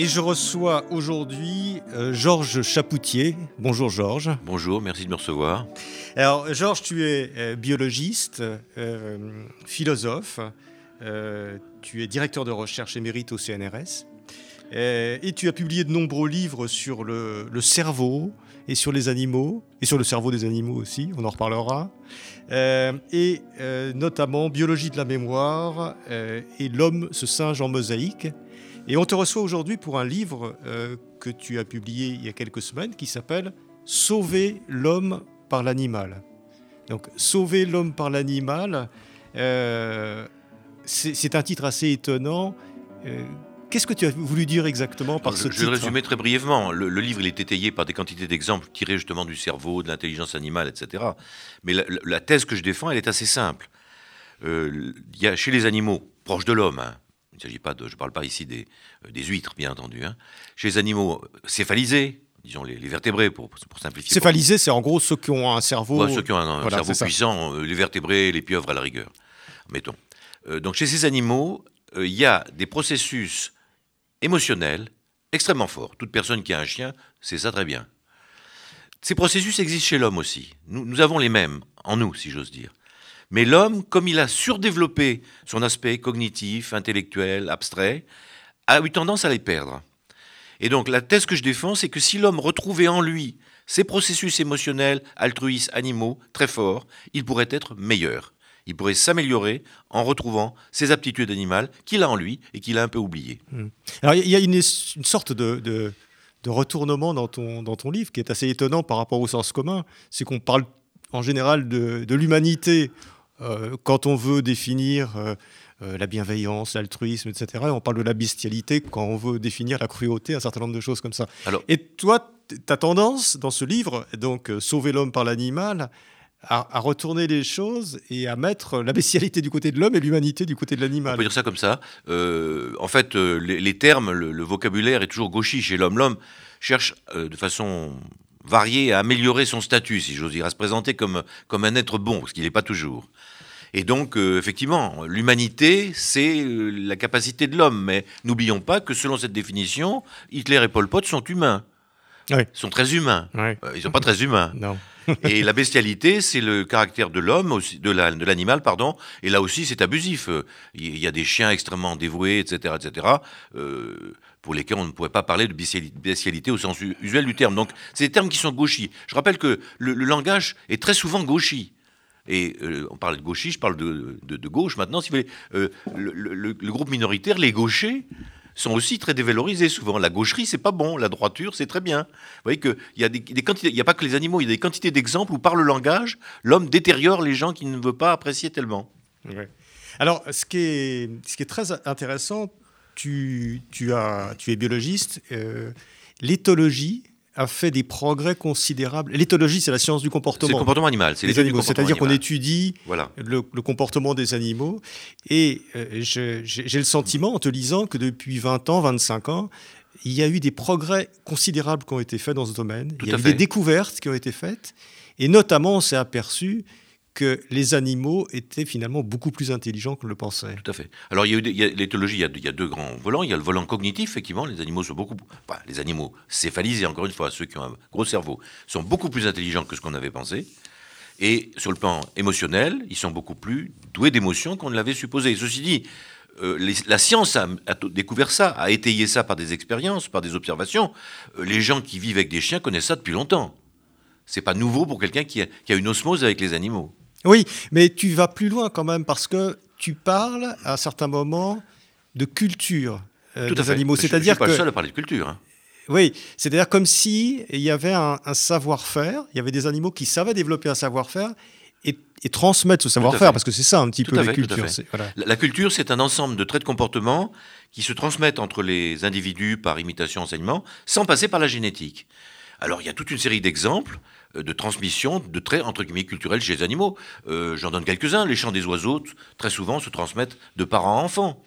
Et je reçois aujourd'hui euh, Georges Chapoutier. Bonjour Georges. Bonjour, merci de me recevoir. Alors Georges, tu es euh, biologiste, euh, philosophe, tu es directeur de recherche émérite au CNRS et tu as publié de nombreux livres sur le, cerveau et sur les animaux, et sur le cerveau des animaux aussi, on en reparlera, et notamment Biologie de la mémoire et l'homme, ce singe en mosaïque. Et on te reçoit aujourd'hui pour un livre euh, que tu as publié il y a quelques semaines qui s'appelle Sauver l'homme par l'animal. Donc Sauver l'homme par l'animal, euh, c'est un titre assez étonnant. Euh, qu'est-ce que tu as voulu dire exactement par ce titre Je vais résumer très brièvement. Le, livre il est étayé par des quantités d'exemples tirés justement du cerveau, de l'intelligence animale, etc. Mais la, thèse que je défends, elle est assez simple. il y a chez les animaux, proches de l'homme, hein, il s'agit pas de, je ne parle pas ici des, euh, des huîtres, bien entendu. Hein. Chez les animaux céphalisés, disons les, vertébrés pour, pour simplifier. Céphalisés, c'est en gros ceux qui ont un cerveau. ceux qui ont un, cerveau puissant, euh, les vertébrés, les pieuvres à la rigueur, mettons. Euh, donc chez ces animaux, il y a des processus émotionnels extrêmement forts. Toute personne qui a un chien sait ça très bien. Ces processus existent chez l'homme aussi. Nous, nous avons les mêmes en nous, si j'ose dire. Mais l'homme, comme il a surdéveloppé son aspect cognitif, intellectuel, abstrait, a eu tendance à les perdre. Et donc la thèse que je défends, c'est que si l'homme retrouvait en lui ces processus émotionnels, altruistes, animaux, très forts, il pourrait être meilleur. Il pourrait s'améliorer en retrouvant ses aptitudes animales qu'il a en lui et qu'il a un peu oubliées. Hmm. Alors il y a une, sorte de, retournement dans ton, livre qui est assez étonnant par rapport au sens commun. C'est qu'on parle en général de, l'humanité quand on veut définir euh, euh, la bienveillance, l'altruisme, etc., on parle de la bestialité quand on veut définir la cruauté, un certain nombre de choses comme ça. Et toi, tu as tendance, dans ce livre, donc Sauver l'homme par l'animal, à, retourner les choses et à mettre la bestialité du côté de l'homme et l'humanité du côté de l'animal. On peut dire ça comme ça. en fait, les, termes, le, vocabulaire est toujours gauchis chez l'homme. L'homme cherche de façon variée à améliorer son statut, si j'ose dire, à se présenter comme, comme un être bon, ce qu'il n'est pas toujours. Et donc, euh, effectivement, l'humanité, c'est euh, la capacité de l'homme. Mais n'oublions pas que selon cette définition, Hitler et Pol Pot sont humains. Ils sont très humains. Euh, ils ne sont pas très humains. Non. et la bestialité, c'est le caractère de l'homme, de l'animal, pardon. Et là aussi, c'est abusif. Il y a des chiens extrêmement dévoués, etc., etc., pour lesquels on ne pourrait pas parler de bestialité au sens usuel du terme. Donc, c'est des termes qui sont gauchis. Je rappelle que le, le langage est très souvent gauchi. Et euh, on parle de gauchistes, je parle de, gauche maintenant, si vous voulez. Euh, le, groupe minoritaire, les gauchers, sont aussi très dévalorisés souvent. La gaucherie, c'est pas bon, la droiture, c'est très bien. Vous voyez qu'il y a des, quantités, il n'y a pas que les animaux, il y a des quantités d'exemples où par le langage, l'homme détériore les gens qu'il ne veut pas apprécier tellement. Alors, ce qui, est, ce qui est très intéressant, tu, tu, as, tu es biologiste, euh, l'éthologie, a fait des progrès considérables. L'éthologie, c'est la science du comportement. C'est le comportement animal, c'est les animaux. C'est-à-dire qu'on étudie le, comportement des animaux. Et euh, j'ai le sentiment, en te lisant, que depuis 20 ans, 25 ans, il y a eu des progrès considérables qui ont été faits dans ce domaine. il y a eu des découvertes qui ont été faites. Et notamment, on s'est aperçu que les animaux étaient finalement beaucoup plus intelligents qu'on le pensait. Tout à fait. Alors, il y a, l'éthologie, il, y a deux grands volants. Il y a le volant cognitif, effectivement. Les animaux sont beaucoup. Les animaux céphalisés, encore une fois, ceux qui ont un gros cerveau, sont beaucoup plus intelligents que ce qu'on avait pensé. Et sur le plan émotionnel, ils sont beaucoup plus doués d'émotions qu'on ne l'avait supposé. Ceci dit, euh, la science a, découvert ça, a étayé ça par des expériences, par des observations. Euh, les gens qui vivent avec des chiens connaissent ça depuis longtemps. C'est pas nouveau pour quelqu'un qui a une osmose avec les animaux. Oui, mais tu vas plus loin quand même parce que tu parles à un certain moment de culture euh, des animaux. C'est-à-dire je suis pas le seul à parler de culture. Hein. Oui, c'est-à-dire comme si il y avait un, savoir-faire, il y avait des animaux qui savaient développer un savoir-faire et, transmettre ce savoir-faire, parce que c'est ça un petit peu la culture. La, culture, c'est un ensemble de traits de comportement qui se transmettent entre les individus par imitation, enseignement, sans passer par la génétique. Alors il y a toute une série d'exemples de transmission de traits entre guillemets culturels chez les animaux. Euh, j'en donne quelques-uns. Les chants des oiseaux, très souvent, se transmettent de parents à enfants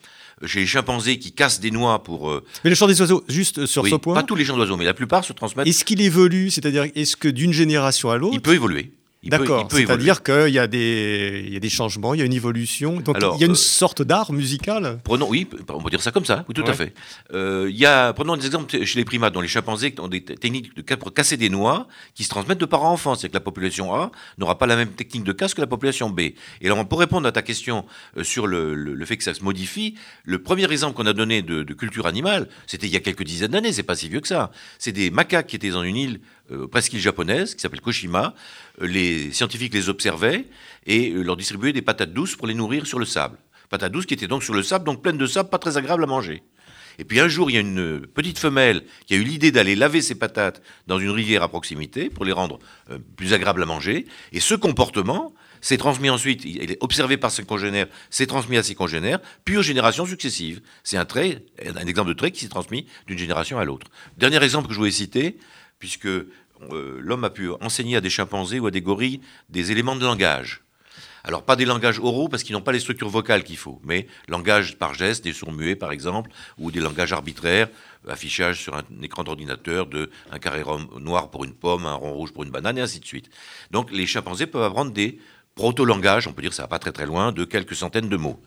chez les chimpanzés qui cassent des noix pour. Euh, mais le chant des oiseaux, juste sur ce point. Pas tous les chants d'oiseaux, mais la plupart se transmettent. Est-ce qu'il évolue? C'est-à-dire, est-ce que d'une génération à l'autre. Il peut évoluer. D'accord, c'est-à-dire qu'il y, a des, il y a des changements, il y a une évolution, donc il y a une euh, sorte d'art musical Prenons, oui, on peut dire ça comme ça, oui, tout à fait. Euh, il y a, prenons des exemples chez les primates, dont les chimpanzés ont des techniques de, pour casser des noix qui se transmettent de parents à enfants. C'est-à-dire que la population A n'aura pas la même technique de casse que la population B. Et alors, pour répondre à ta question euh, sur le, le, fait que ça se modifie, le premier exemple qu'on a donné de, de culture animale, c'était il y a quelques dizaines d'années, c'est pas si vieux que ça. C'est des macaques qui étaient dans une île euh, presque île japonaise, qui s'appelle Koshima. Euh, les scientifiques les observaient et euh, leur distribuaient des patates douces pour les nourrir sur le sable. Patates douces qui étaient donc sur le sable, donc pleines de sable, pas très agréables à manger. Et puis un jour, il y a une petite femelle qui a eu l'idée d'aller laver ses patates dans une rivière à proximité pour les rendre plus agréables à manger. Et ce comportement s'est transmis ensuite, il est observé par ses congénères, s'est transmis à ses congénères, puis aux générations successives. C'est un trait, un exemple de trait qui s'est transmis d'une génération à l'autre. Dernier exemple que je voulais citer, puisque euh, l'homme a pu enseigner à des chimpanzés ou à des gorilles des éléments de langage. Alors pas des langages oraux parce qu'ils n'ont pas les structures vocales qu'il faut, mais langage par geste, des sourds muets par exemple, ou des langages arbitraires, affichage sur un écran d'ordinateur de un carré noir pour une pomme, un rond rouge pour une banane et ainsi de suite. Donc les chimpanzés peuvent apprendre des proto-langages, on peut dire ça va pas très très loin, de quelques centaines de mots.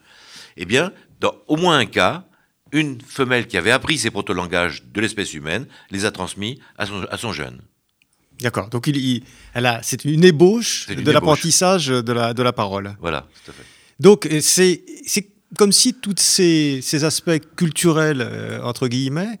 Eh bien, dans au moins un cas, une femelle qui avait appris ces proto-langages de l'espèce humaine les a transmis à son jeune. D'accord. Donc il, elle a, c'est une ébauche de l'apprentissage de la, de la parole. Voilà, tout à fait. Donc c'est, c'est comme si tous ces, ces, aspects culturels, euh, entre guillemets,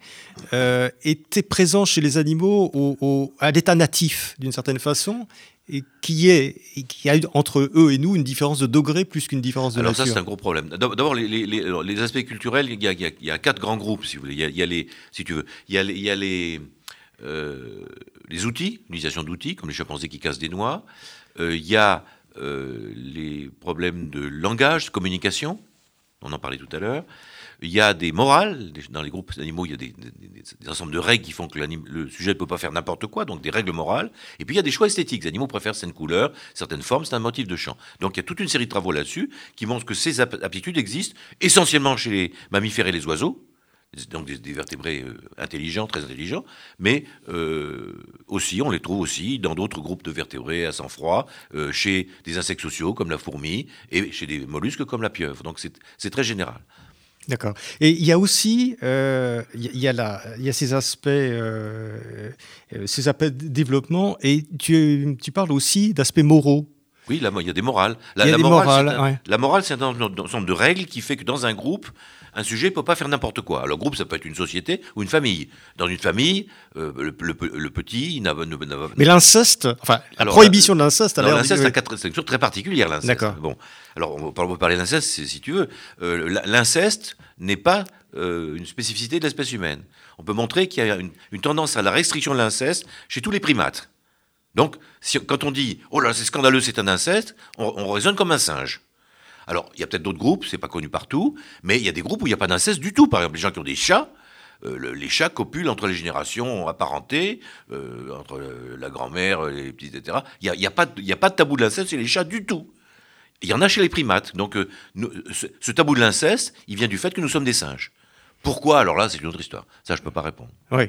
euh, étaient présents chez les animaux au, à l'état natif, d'une certaine façon, et qui est qui a entre eux et nous une différence de degré plus qu'une différence de Alors ça, c'est un gros problème. D'abord, les, les, les, aspects culturels, il y, a, il y, a, quatre grands groupes, si vous voulez. Il y a, il y a les, si tu veux, il y a, il y a les euh, les outils, l'utilisation d'outils, comme les chimpanzés qui cassent des noix. Euh, il y a euh, les problèmes de langage, de communication, on en parlait tout à l'heure. Il y a des morales, dans les groupes animaux, il y a des, ensembles de règles qui font que le sujet ne peut pas faire n'importe quoi, donc des règles morales. Et puis il y a des choix esthétiques. Les animaux préfèrent certaines couleurs, certaines formes, c'est un motif de chant. Donc il y a toute une série de travaux là-dessus qui montrent que ces aptitudes existent essentiellement chez les mammifères et les oiseaux, donc des, vertébrés euh, intelligents, très intelligents, mais euh, aussi, on les trouve aussi dans d'autres groupes de vertébrés à sang-froid, euh, chez des insectes sociaux comme la fourmi et chez des mollusques comme la pieuvre. Donc c'est très général. D'accord. Et il y a aussi il y, a il y a ces aspects, ces aspects de développement, et tu, tu parles aussi d'aspects moraux. Oui, il y a des morales. La, il y a des morale, morales, la morale, c'est un ensemble de règles qui fait que dans un groupe, un sujet ne peut pas faire n'importe quoi. Alors, groupe, ça peut être une société ou une famille. Dans une famille, euh, le, petit, il n'a pas. Mais l'inceste, enfin, la prohibition de l'inceste, alors l'inceste, c'est une chose très particulière, l'inceste. D'accord. Bon, alors, on va parler d'inceste si tu veux. Euh, l'inceste n'est pas euh, une spécificité de l'espèce humaine. On peut montrer qu'il y a une, tendance à la restriction de l'inceste chez tous les primates. Donc, quand on dit oh là, c'est scandaleux, c'est un inceste, on, on raisonne comme un singe. Alors, il y a peut-être d'autres groupes, c'est pas connu partout, mais il y a des groupes où il n'y a pas d'inceste du tout. Par exemple, les gens qui ont des chats, euh, les chats copulent entre les générations apparentées, euh, entre la grand-mère, les petits, etc. Il n'y a, pas, a pas de tabou de l'inceste chez les chats du tout. Il y en a chez les primates. Donc, euh, ce, ce, tabou de l'inceste, il vient du fait que nous sommes des singes. Pourquoi? Alors là, c'est une autre histoire. Ça, je ne peux pas répondre. Oui.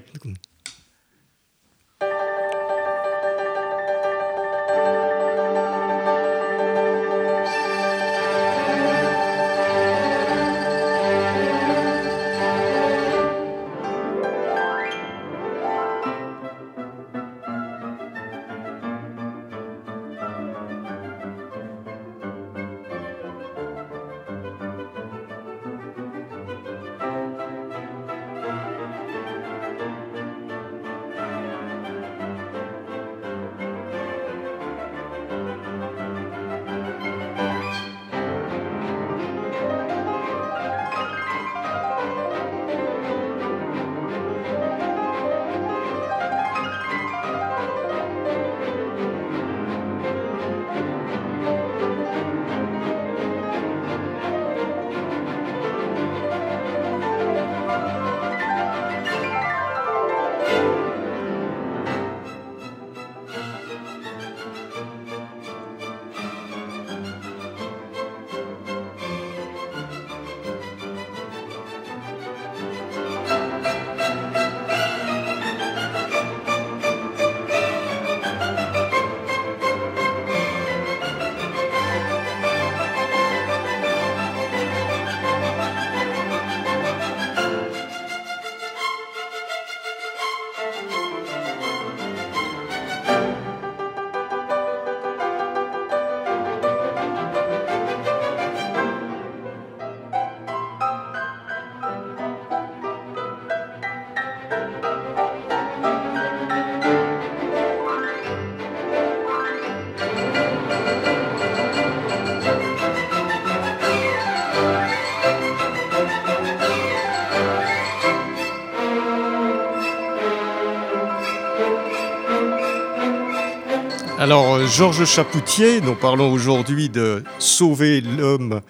Georges Chapoutier, nous parlons aujourd'hui de Sauver l'homme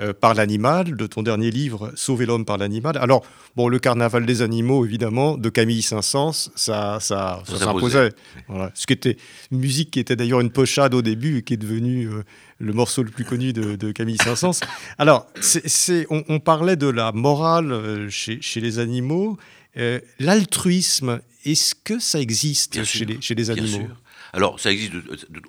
euh, par l'animal, de ton dernier livre, Sauver l'homme par l'animal. Alors, bon, le carnaval des animaux, évidemment, de Camille Saint-Saëns, ça, ça, ça, s'imposait. Voilà. Ce qui était une musique qui était d'ailleurs une pochade au début et qui est devenue euh, le morceau le plus connu de, Camille Saint-Saëns. Alors, c'est, on, parlait de la morale chez, chez les animaux. l'altruisme, est-ce que ça existe chez, les, chez les animaux? Alors, ça existe,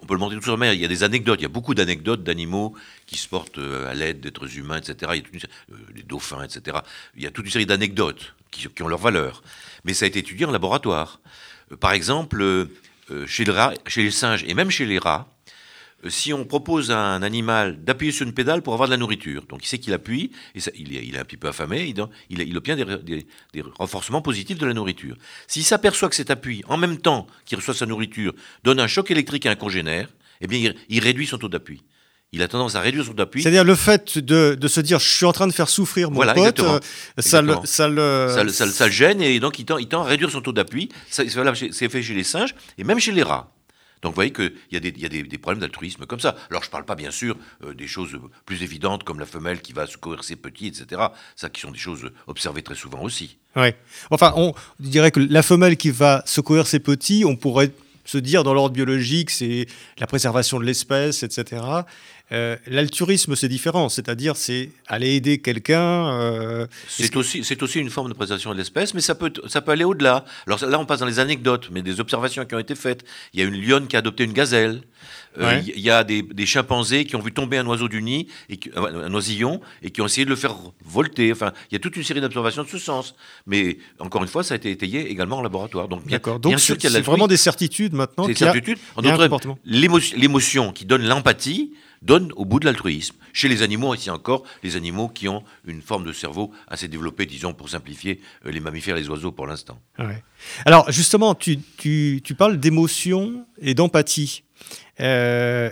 on peut le montrer tout sur mer. Il y a des anecdotes, il y a beaucoup d'anecdotes d'animaux qui se portent euh, à l'aide d'êtres humains, etc. Il y a euh, les dauphins, etc. Il y a toute une série d'anecdotes qui, ont leur valeur. Mais ça a été étudié en laboratoire. Euh, par exemple, chez, les singes et même chez les rats, euh, si on propose à un animal d'appuyer sur une pédale pour avoir de la nourriture, donc il sait qu'il appuie, et il, est, un petit peu affamé, il, obtient des, renforcements positifs de la nourriture. S'il s'aperçoit que cet appui, en même temps qu'il reçoit sa nourriture, donne un choc électrique à un congénère, eh bien il, réduit son taux d'appui. Il a tendance à réduire son taux d'appui. C'est-à-dire le fait de, se dire je suis en train de faire souffrir mon pote, euh, Ça, le, ça, le... Ça, gêne et donc il tend, il tend à réduire son taux d'appui. C'est fait chez les singes et même chez les rats. Donc vous voyez qu'il y a, des, problèmes d'altruisme comme ça. Alors je ne parle pas bien sûr euh, des choses plus évidentes comme la femelle qui va secourir ses petits, etc. Ça qui sont des choses observées très souvent aussi. Ouais. Enfin, on dirait que la femelle qui va secourir ses petits, on pourrait se dire dans l'ordre biologique, c'est la préservation de l'espèce, etc. Euh, l'altruisme, c'est différent, c'est-à-dire c'est aller aider quelqu'un. Euh, c'est aussi, une forme de préservation de l'espèce, mais ça peut, ça peut aller au-delà. Alors là, on passe dans les anecdotes, mais des observations qui ont été faites. Il y a une lionne qui a adopté une gazelle. Euh, il y a des, chimpanzés qui ont vu tomber un oiseau du nid, et un oisillon, et qui ont essayé de le faire volter. Enfin, il y a toute une série d'observations de ce sens. Mais encore une fois, ça a été étayé également en laboratoire. Donc, bien, Donc, bien sûr qu'il y a vraiment des certitudes maintenant. Des certitudes. En d'autres l'émotion qui donne l'empathie donne au bout de l'altruisme. Chez les animaux, ici encore, les animaux qui ont une forme de cerveau assez développée, disons, pour simplifier, euh, les mammifères et les oiseaux pour l'instant. Alors, justement, tu, tu, tu parles d'émotion et d'empathie. Euh,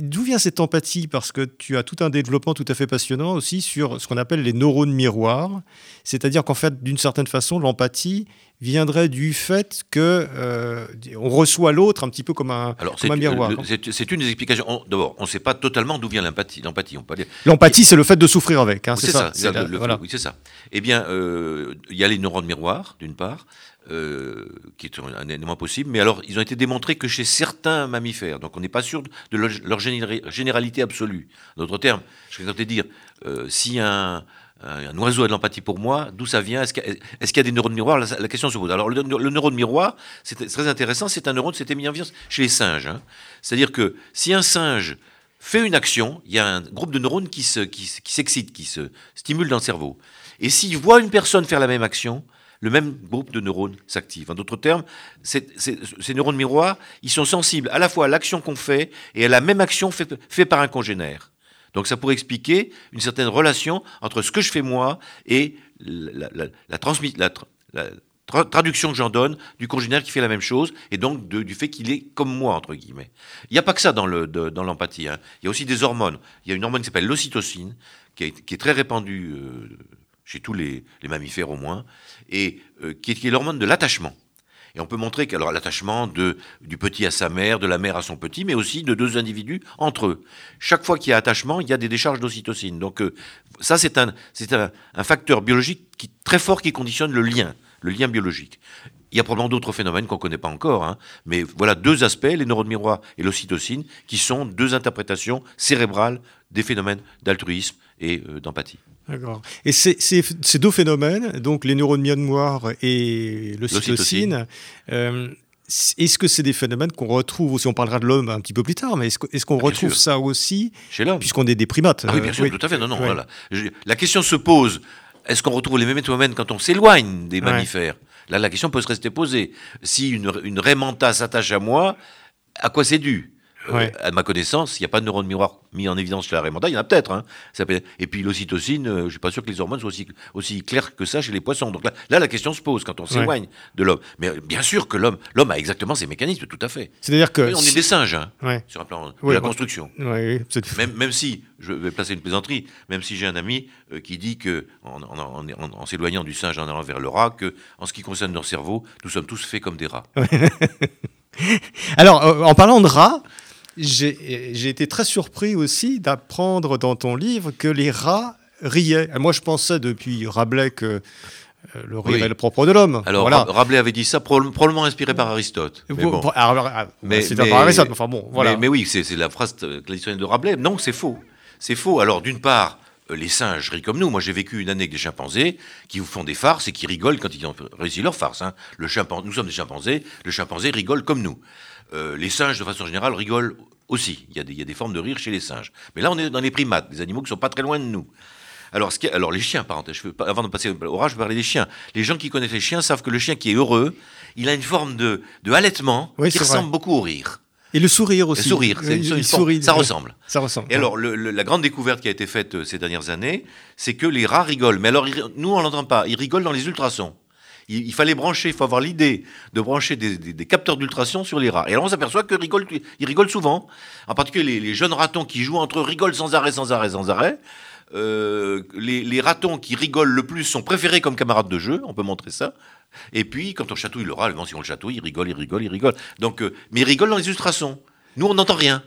d'où vient cette empathie? Parce que tu as tout un développement tout à fait passionnant aussi sur ce qu'on appelle les neurones miroirs. C'est-à-dire qu'en fait, d'une certaine façon, l'empathie viendrait du fait que euh, on reçoit l'autre un petit peu comme un, miroir. C'est une des explications. D'abord, on ne sait pas totalement d'où vient l'empathie. L'empathie, L'empathie, c'est le fait de souffrir avec. Hein, c'est ça. C'est ça. Eh bien, euh, il y a les neurones miroirs, d'une part. Euh, qui est un élément possible. Mais alors, ils ont été démontrés que chez certains mammifères. Donc, on n'est pas sûr de leur, généralité absolue. D'autres termes, je vais te dire, euh, si un, oiseau a de l'empathie pour moi, d'où ça vient? Est-ce qu'il y, a des neurones miroirs? La, question se pose. Alors, le, neurone miroir, c'est très intéressant, c'est un neurone, c'était mis en vie chez les singes. Hein. C'est-à-dire que si un singe fait une action, il y a un groupe de neurones qui s'excite, qui, qui se stimule dans le cerveau. Et s'il voit une personne faire la même action, le même groupe de neurones s'active. En d'autres termes, ces neurones miroirs, ils sont sensibles à la fois à l'action qu'on fait et à la même action faite par un congénère. Donc ça pourrait expliquer une certaine relation entre ce que je fais moi et la, traduction que j'en donne du congénère qui fait la même chose, et donc du fait qu'il est comme moi, entre guillemets. Il n'y a pas que ça dans l'empathie. Hein. Il y a aussi des hormones. Il y a une hormone qui s'appelle l'ocytocine, qui, est très répandue euh, chez tous les, mammifères au moins, et euh, qui est, l'hormone de l'attachement. Et on peut montrer que l'attachement du petit à sa mère, de la mère à son petit, mais aussi de deux individus entre eux. Chaque fois qu'il y a attachement, il y a des décharges d'ocytocine. Donc euh, ça, c'est un, facteur biologique qui, très fort qui conditionne le lien, le lien biologique. Il y a probablement d'autres phénomènes qu'on ne connaît pas encore, hein, mais voilà deux aspects, les neurones miroirs et l'ocytocine, qui sont deux interprétations cérébrales des phénomènes d'altruisme et euh, d'empathie. D'accord. Et ces, deux phénomènes, donc les neurones miroirs et l'ocytocine, euh, est-ce que c'est des phénomènes qu'on retrouve aussi On parlera de l'homme un petit peu plus tard, mais est-ce qu'on retrouve ça aussi chez l'homme Puisqu'on est des primates? Ah oui, bien sûr, tout à fait. Non, non, voilà. La question se pose est-ce qu'on retrouve les mêmes phénomènes quand on s'éloigne des mammifères? Là, la question peut se rester posée. Si une, une raie s'attache à moi, à quoi c'est dû? Euh, à ma connaissance, il n'y a pas de neurones miroirs mis en évidence chez la Raymondale, il y en a peut-être. Hein. Et puis l'ocytocine, euh, je ne suis pas sûr que les hormones soient aussi, aussi claires que ça chez les poissons. Donc là, là la question se pose quand on s'éloigne de l'homme. Mais euh, bien sûr que l'homme, l'homme a exactement ses mécanismes, tout à fait. C'est-à-dire que. on est des singes, hein, sur un plan de la construction. même, même si, je vais placer une plaisanterie, même si j'ai un ami qui dit que, en, en, s'éloignant du singe en allant vers le rat, que, en ce qui concerne leur cerveau, nous sommes tous faits comme des rats. Alors, euh, en parlant de rats, j'ai été très surpris aussi d'apprendre dans ton livre que les rats riaient. Moi, je pensais depuis Rabelais que euh, le rire est le propre de l'homme. Alors, voilà. Rabelais avait dit ça, probablement inspiré par Aristote. Mais bon. C'est par Aristote, enfin bon, voilà. Mais, oui, c'est la phrase traditionnelle de Rabelais. Non, c'est faux. C'est faux. Alors, d'une part, euh, les singes rient comme nous. Moi, j'ai vécu une année avec des chimpanzés qui vous font des farces et qui rigolent quand ils ont réussi leur farce. Hein. Le nous sommes des chimpanzés, le chimpanzé rigole comme nous. Euh, les singes, de façon générale, rigolent aussi. Il y, a des, il y, a des, formes de rire chez les singes. Mais là, on est dans les primates, des animaux qui sont pas très loin de nous. Alors, ce qui alors les chiens, parenthèse, je avant de passer au rage, je vais parler des chiens. Les gens qui connaissent les chiens savent que le chien qui est heureux, il a une forme de, de halètement qui ressemble beaucoup au rire. Et le sourire aussi. Le sourire, une, ça ressemble. Ça ressemble. Et alors, la grande découverte qui a été faite euh, ces dernières années, c'est que les rats rigolent. Mais alors, nous, on l'entend pas. Ils rigolent dans les ultrasons. Il, fallait brancher, il faut avoir l'idée de brancher des, capteurs d'ultrasons sur les rats. Et alors, on s'aperçoit qu'ils rigolent, ils rigolent souvent. En particulier, les, jeunes ratons qui jouent entre eux rigolent sans arrêt, sans arrêt, sans arrêt. Euh, les, ratons qui rigolent le plus sont préférés comme camarades de jeu, on peut montrer ça. Et puis, quand on chatouille le rat, si on le chatouille, il rigole, il rigole, il rigole. Donc, euh, mais il rigole dans les illustrations. Nous, on n'entend rien.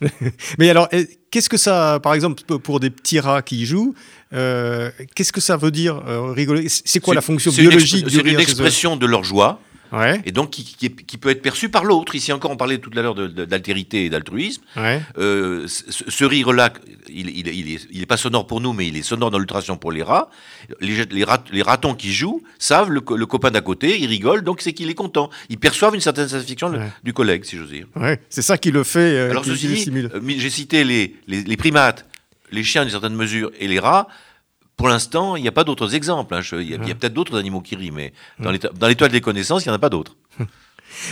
mais alors, qu'est-ce que ça, par exemple, pour des petits rats qui jouent, euh, qu'est-ce que ça veut dire rigoler? C'est quoi la fonction biologique C'est une expression de leur joie et donc qui, peut être perçu par l'autre. Ici encore, on parlait tout à l'heure d'altérité et d'altruisme. Euh, ce, rire-là, il, il, est, pas sonore pour nous, mais il est sonore dans l'ultrason pour les rats. Les, les, ratons qui jouent savent le, copain d'à côté, ils rigolent, donc c'est qu'il est content. Ils perçoivent une certaine satisfaction du collègue, si j'ose dire. c'est ça qui le fait. Euh, Alors ceci euh, j'ai cité les primates, les chiens d'une certaine mesure et les rats. Pour l'instant, il n'y a pas d'autres exemples. Hein. Il y a, peut-être d'autres animaux qui rient, mais dans l'étoile des connaissances, il n'y en a pas d'autres.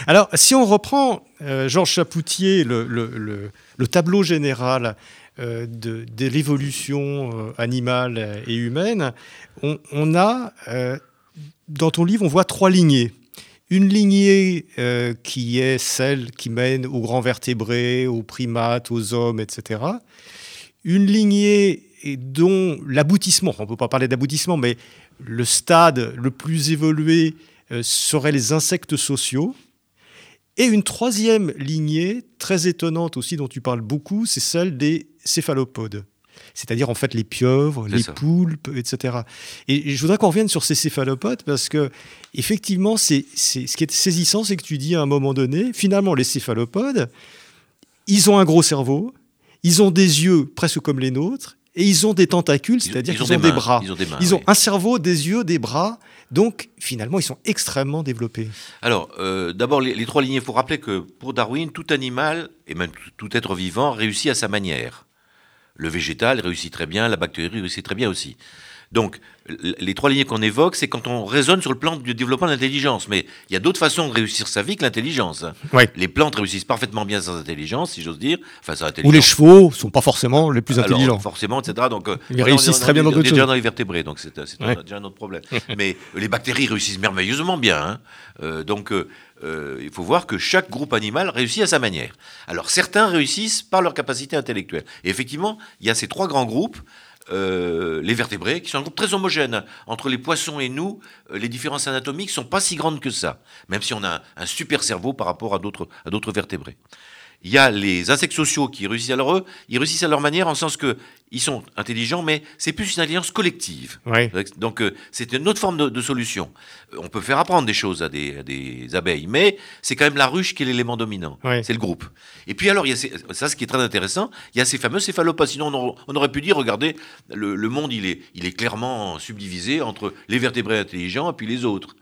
Alors, si on reprend, euh, Georges Chapoutier, le, tableau général euh, de, l'évolution euh, animale et humaine, on, a, dans ton livre, on voit trois lignées. Une lignée qui est celle qui mène aux grands vertébrés, aux primates, aux hommes, etc. Une lignée et dont l'aboutissement, on ne peut pas parler d'aboutissement, mais le stade le plus évolué euh, serait les insectes sociaux. Et une troisième lignée, très étonnante aussi, dont tu parles beaucoup, c'est celle des céphalopodes. C'est-à-dire en fait les pieuvres, les poulpes, etc. Et, je voudrais qu'on revienne sur ces céphalopodes parce que effectivement, c'est, ce qui est saisissant, c'est que tu dis à un moment donné, finalement, les céphalopodes, ils ont un gros cerveau, ils ont des yeux presque comme les nôtres, et ils ont des tentacules, c'est-à-dire qu'ils ont, des, bras. Ils ont, un cerveau, des yeux, des bras. Donc, finalement, ils sont extrêmement développés. Alors, euh, d'abord, les, trois lignées. Il faut rappeler que pour Darwin, tout animal, et même tout être vivant, réussit à sa manière. Le végétal réussit très bien, la bactérie réussit très bien aussi. Donc, les trois lignées qu'on évoque, c'est quand on raisonne sur le plan du développement de l'intelligence. Mais il y a d'autres façons de réussir sa vie que l'intelligence. Les plantes réussissent parfaitement bien sans intelligence, si j'ose dire. Enfin, Ou les chevaux sont pas forcément les plus intelligents. forcément, etc. Donc, euh, Ils réussissent très bien dans d'autres choses. déjà dans les vertébrés, donc c'est déjà un autre problème. Mais les bactéries réussissent merveilleusement bien. Hein. Euh, donc, euh, il faut voir que chaque groupe animal réussit à sa manière. Alors, certains réussissent par leur capacité intellectuelle. Et effectivement, il y a ces trois grands groupes. Euh, les vertébrés, qui sont un groupe très homogène. Entre les poissons et nous, euh, les différences anatomiques sont pas si grandes que ça, même si on a un, super cerveau par rapport à d'autres vertébrés. Il y a les insectes sociaux qui réussissent à leur ils réussissent à leur manière en sens que ils sont intelligents, mais c'est plus une intelligence collective. Donc euh, c'est une autre forme de, solution. Euh, on peut faire apprendre des choses à des, abeilles, mais c'est quand même la ruche qui est l'élément dominant. C'est le groupe. Et puis alors, il y a ça, ce qui est très intéressant, il y a ces fameux céphalopodes. Sinon, on, aurait pu dire, regardez, le, le, monde, il est, il est clairement subdivisé entre les vertébrés intelligents et puis les autres.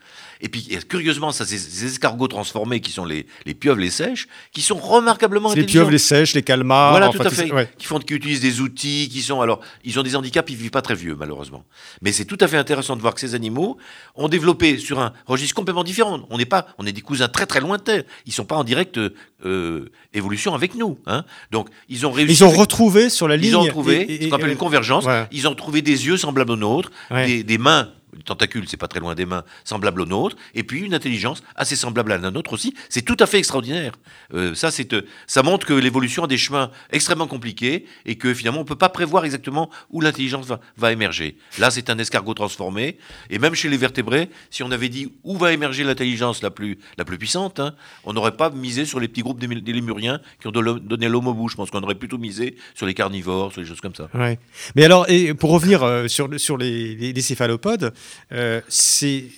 Et puis, curieusement, ça, ces, escargots transformés qui sont les, les pieuvres, les sèches, qui sont remarquablement intelligents. Les pieuvres, les sèches, les calmars. Voilà, tout à fait. Qui, font, qui utilisent des outils, qui sont. Alors, ils ont des handicaps, ils vivent pas très vieux, malheureusement. Mais c'est tout à fait intéressant de voir que ces animaux ont développé sur un registre complètement différent. On n'est pas, on est des cousins très très lointains. Ils sont pas en direct euh, évolution avec nous. Hein. Donc, ils ont réussi. Ils ont retrouvé sur la ligne. Ils ont trouvé ce qu'on appelle une convergence. Ils ont trouvé des yeux semblables aux nôtres, des, des mains les tentacules, c'est pas très loin des mains, semblable aux nôtres, et puis une intelligence assez semblable à la nôtre aussi. C'est tout à fait extraordinaire. Euh, ça, c'est, euh, ça montre que l'évolution a des chemins extrêmement compliqués et que finalement, on peut pas prévoir exactement où l'intelligence va, émerger. Là, c'est un escargot transformé, et même chez les vertébrés, si on avait dit où va émerger l'intelligence la plus, la plus puissante, hein, on n'aurait pas misé sur les petits groupes des, lémuriens qui ont donné l'homme au bout. Je pense qu'on aurait plutôt misé sur les carnivores, sur les choses comme ça. Ouais. Mais alors, pour revenir euh, sur, les céphalopodes, euh, ces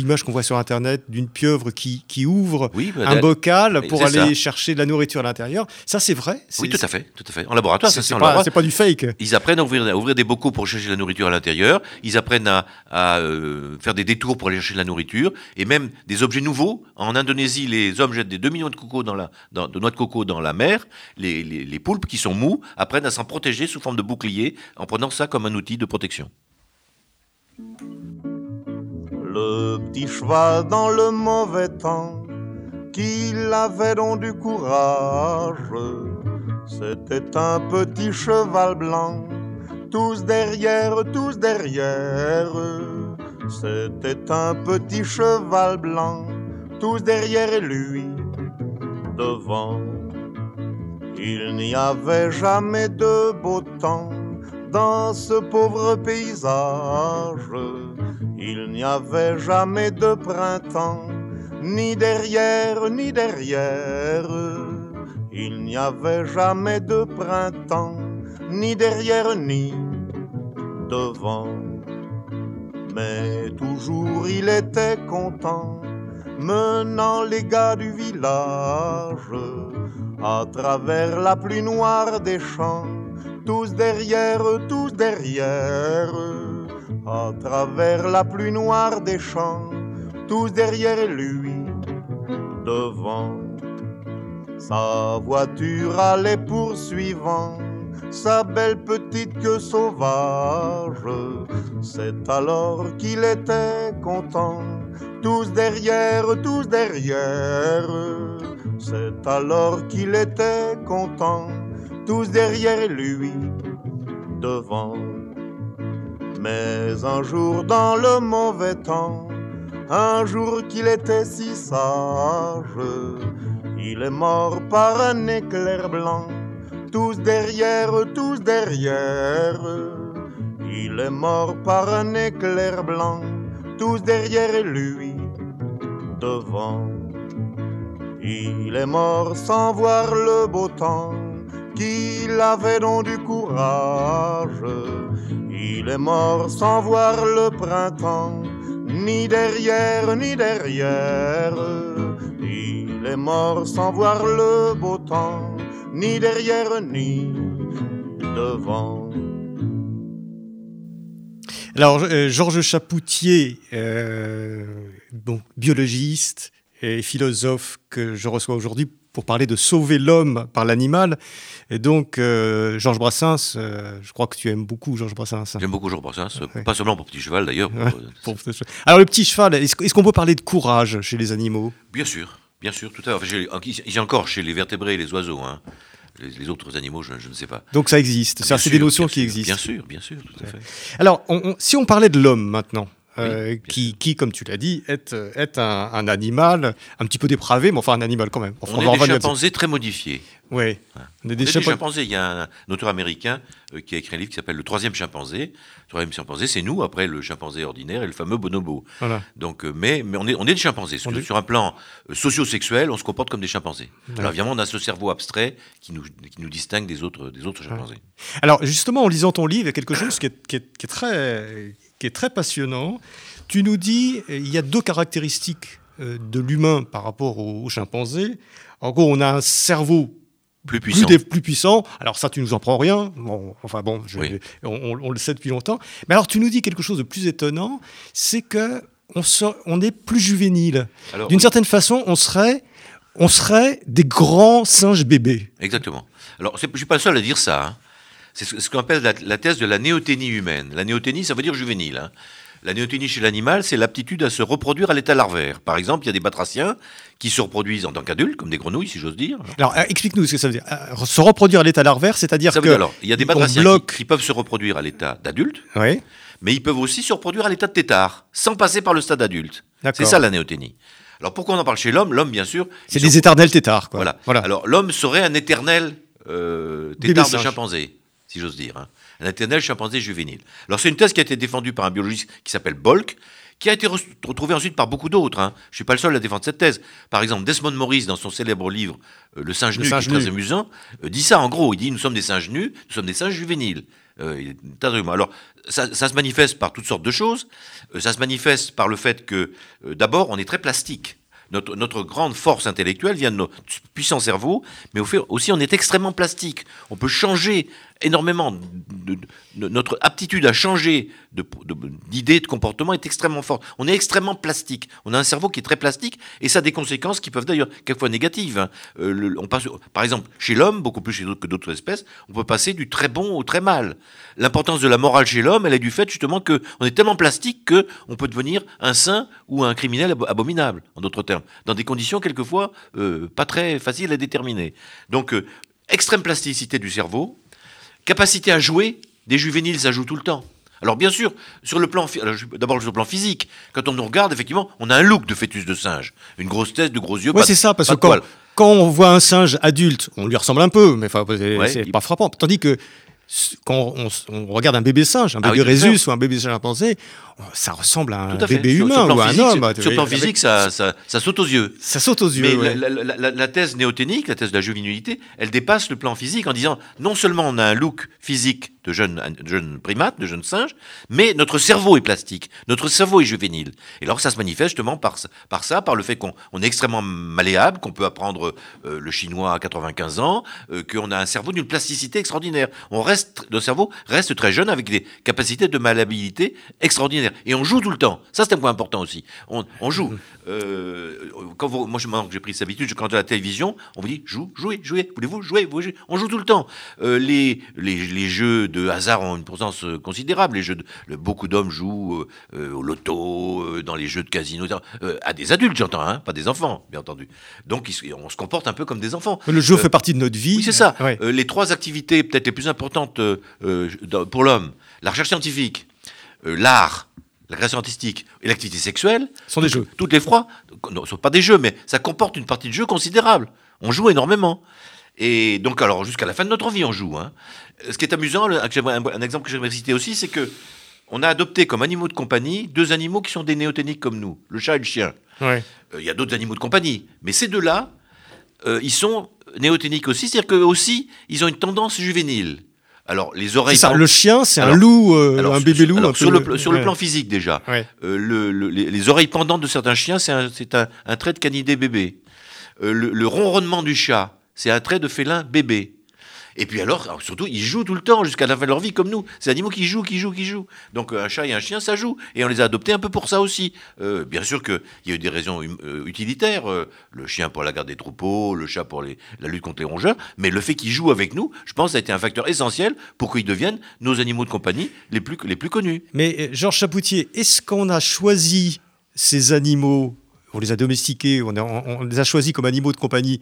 images qu'on voit sur Internet d'une pieuvre qui, qui ouvre Oui, bah, un bocal pour aller ça. chercher de la nourriture à l'intérieur. Ça, c'est vrai Oui, tout à fait, tout à fait. En laboratoire, ça C'est pas, pas du fake. Ils apprennent à ouvrir, à ouvrir des bocaux pour chercher la nourriture à l'intérieur. Ils apprennent à, à, euh, faire des détours pour aller chercher de la nourriture. Et même des objets nouveaux. En Indonésie, les hommes jettent des 2 millions de, coco dans la, dans- de noix de coco dans la mer. Les, les- les poulpes qui sont mous apprennent à s'en protéger sous forme de bouclier en prenant ça comme un outil de protection. Petit cheval dans le mauvais temps, qu'il avait donc du courage. C'était un petit cheval blanc, tous derrière, tous derrière. C'était un petit cheval blanc, tous derrière et lui devant. Il n'y avait jamais de beau temps dans ce pauvre paysage. Il n'y avait jamais de printemps, ni derrière, ni derrière. Il n'y avait jamais de printemps, ni derrière, ni devant. Mais toujours il était content, menant les gars du village à travers la pluie noire des champs, tous derrière, tous derrière, à travers la pluie noire des champs, tous derrière lui, devant. Sa voiture allait poursuivant, sa belle petite queue sauvage. C'est alors qu'il était content, tous derrière, tous derrière. C'est alors qu'il était content, tous derrière lui, devant. Mais un jour dans le mauvais temps, un jour qu'il était si sage, il est mort par un éclair blanc, tous derrière, tous derrière. Il est mort par un éclair blanc, tous derrière lui, devant. Il est mort sans voir le beau temps, qu'il avait donc du courage. Il est mort sans voir le printemps, ni derrière, ni derrière. Il est mort sans voir le beau temps, ni derrière, ni devant. Alors, euh, Georges Chapoutier, euh, biologiste et philosophe que je reçois aujourd'hui pour parler de sauver l'homme par l'animal. Et donc, euh, Georges Brassens, euh, je crois que tu aimes beaucoup Georges Brassens. J'aime beaucoup Georges Brassens, Ouais. pas seulement pour Petit Cheval d'ailleurs. pour, Ouais. Pour- Alors, le petit cheval, est-ce qu'on peut parler de courage chez les animaux? Bien sûr, bien sûr, tout à fait. Enfin, j'ai- il y a encore chez les vertébrés et les oiseaux. hein. Les, les autres animaux, je, je ne sais pas. Donc, ça existe. C'est des notions qui existent. Bien sûr, bien sûr, tout à fait. Alors, on- on- si on parlait de l'homme maintenant, euh, Oui, qui, qui, comme tu l'as dit, est, euh, est un, un animal un petit peu dépravé, mais enfin un animal quand même. Enfin, On va est des chimpanzés très modifiés. Ouais. On est On des est des chimpanzés. Il y a un, un auteur américain euh, qui a écrit un livre qui s'appelle Le troisième chimpanzé. Le troisième chimpanzé, c'est nous, après le chimpanzé ordinaire et le fameux bonobo. Voilà. Donc, euh, mais, mais on, est, on est des chimpanzés. Sur, On est- sur un plan socio-sexuel, on se comporte comme des chimpanzés. Ouais. Alors évidemment, on a ce cerveau abstrait qui nous, qui nous distingue des autres, des autres chimpanzés. Alors, justement, en lisant ton livre, il y a quelque chose qui est, qui est- qui est très, qui est très passionnant. Tu nous dis euh, il y a deux caractéristiques euh, de l'humain par rapport au, au chimpanzé. En gros, on a un cerveau Plus plus, puissant. plus puissant. Alors ça, tu nous en prends rien. Bon, enfin bon, je- Oui. on, le sait depuis longtemps. Mais alors, tu nous dis quelque chose de plus étonnant, c'est que on, se- on est plus juvénile. D'une certaine façon, on serait, on serait des grands singes bébés. Exactement. Alors, je ne suis pas le seul à dire ça. hein. C'est ce, qu'on appelle la, la thèse de la néoténie humaine. La néoténie, ça veut dire juvénile. hein. La néoténie chez l'animal, c'est l'aptitude à se reproduire à l'état larvaire. Par exemple, il y a des batraciens qui se reproduisent en tant qu'adultes, comme des grenouilles, si j'ose dire. Alors, euh, explique-nous ce que ça veut dire. Euh, se reproduire à l'état larvaire, c'est-à-dire veut que dire alors, il y a des batraciens bloque- qui, qui peuvent se reproduire à l'état d'adulte, Oui. mais ils peuvent aussi se reproduire à l'état de tétard, sans passer par le stade adulte. C'est ça la néoténie. Alors pourquoi on en parle chez l'homme? L'homme, bien sûr. C'est des sont- éternels tétards, quoi. Voilà. Alors l'homme serait un éternel euh, tétard de chimpanzé, si j'ose dire. hein. Un éternel chimpanzé juvénile. Alors c'est une thèse qui a été défendue par un biologiste qui s'appelle Bolk, qui a été re- retrouvée ensuite par beaucoup d'autres. hein. Je ne suis pas le seul à défendre cette thèse. Par exemple, Desmond Morris, dans son célèbre livre euh, Le singe Le nu, singe qui est très nu. amusant, euh, dit ça en gros. Il dit nous sommes des singes nus, nous sommes des singes juvéniles. Euh. Alors, ça, ça se manifeste par toutes sortes de choses. Euh, ça se manifeste par le fait que, d'abord, on est très plastique. Notre, notre grande force intellectuelle vient de notre puissant cerveau, mais au fait, aussi on est extrêmement plastique. On peut changer énormément. de- notre aptitude à changer de- de- comportement est extrêmement forte. On est extrêmement plastique. On a un cerveau qui est très plastique et ça a des conséquences qui peuvent d'ailleurs quelquefois négatives. Euh, on passe, par exemple, chez l'homme, beaucoup plus chez que d'autres espèces, on peut passer du très bon au très mal. L'importance de la morale chez l'homme, elle est du fait justement que on est tellement plastique que on peut devenir un saint ou un criminel abo- abominable, en d'autres termes, dans des conditions quelquefois euh, pas très faciles à déterminer. Donc, euh, extrême plasticité du cerveau, capacité à jouer, des juvéniles, ça joue tout le temps. Alors bien sûr, sur le plan, d'abord sur le plan physique, quand on nous regarde, effectivement, on a un look de fœtus de singe, une grosse tête, de gros yeux. De- c'est ça, parce que quand, quand on voit un singe adulte, on lui ressemble un peu, mais Ouais, c'est il- pas frappant. Tandis que quand on, regarde un bébé singe, un Ah bébé oui, à Rhésus ou un bébé chimpanzé, ça ressemble à un à bébé Sur- humain sur plan ou à un homme. Sur, sur le plan physique, ça, ça, ça saute aux yeux. ça saute aux yeux. Mais ouais. la, la- la- la- la thèse néoténique, la thèse de la juvénilité, elle dépasse le plan physique en disant non seulement on a un look physique de jeune, de jeune primate, de jeune singe, mais notre cerveau est plastique, notre cerveau est juvénile. Et alors ça se manifeste justement par, ça- par ça, par le fait qu'on on est extrêmement malléable, qu'on peut apprendre euh, le chinois à 95 ans, euh, qu'on a un cerveau d'une plasticité extraordinaire. On reste, notre cerveau reste très jeune avec des capacités de malléabilité extraordinaires. Et on joue tout le temps. Ça c'est un point important aussi. On, on joue. Euh, quand vous- moi, je, maintenant que j'ai pris cette habitude, quand à la télévision, on vous dit joue, jouez, jouez, voulez-vous jouer, vous jouez On joue tout le temps. Euh, les, les, les jeux de hasard ont une présence euh, considérable. Les jeux de- le- beaucoup d'hommes jouent euh, au loto, dans les jeux de casino, à des adultes, j'entends, hein, pas des enfants, bien entendu. Donc, ils on se comporte un peu comme des enfants. Le jeu fait partie de notre vie. Oui, c'est ça. Ouais. Les trois activités peut-être les plus importantes pour l'homme, la recherche scientifique, euh, l'art, la création artistique et l'activité sexuelle, sont des jeux. toutes les fois, ce sont pas des jeux, mais ça comporte une partie de jeu considérable. On joue énormément. Et donc, alors, jusqu'à la fin de notre vie, on joue. hein. Ce qui est amusant, un, exemple que j'aimerais citer aussi, c'est que on a adopté comme animaux de compagnie deux animaux qui sont des néoténiques comme nous, le chat et le chien. Ouais. Euh, Il y a d'autres animaux de compagnie, mais ces deux-là, euh, ils sont néoténiques aussi, c'est-à-dire qu'eux aussi, ils ont une tendance juvénile. Alors, les oreilles... ça. Le chien, c'est un loup, euh, alors, un bébé loup. alors, un peu- sur, le, sur le plan physique déjà, Ouais. euh, le- le- les, les oreilles pendantes de certains chiens, c'est un, un- un trait de canidé bébé. Euh, le, le ronronnement du chat, c'est un trait de félin bébé. Et puis alors, alors, surtout, ils jouent tout le temps jusqu'à la fin de leur vie comme nous. C'est des animaux qui jouent, qui jouent, qui jouent. Donc euh, un chat et un chien, ça joue. Et on les a adoptés un peu pour ça aussi. Euh, bien sûr qu'il y a eu des raisons hum- euh, utilitaires. le chien pour la garde des troupeaux, le chat pour la lutte contre les rongeurs. Mais le fait qu'ils jouent avec nous, je pense, a été un facteur essentiel pour qu'ils deviennent nos animaux de compagnie les plus, les plus connus. Mais Georges Chapoutier, est-ce qu'on a choisi ces animaux, on les a domestiqués, on les a choisis comme animaux de compagnie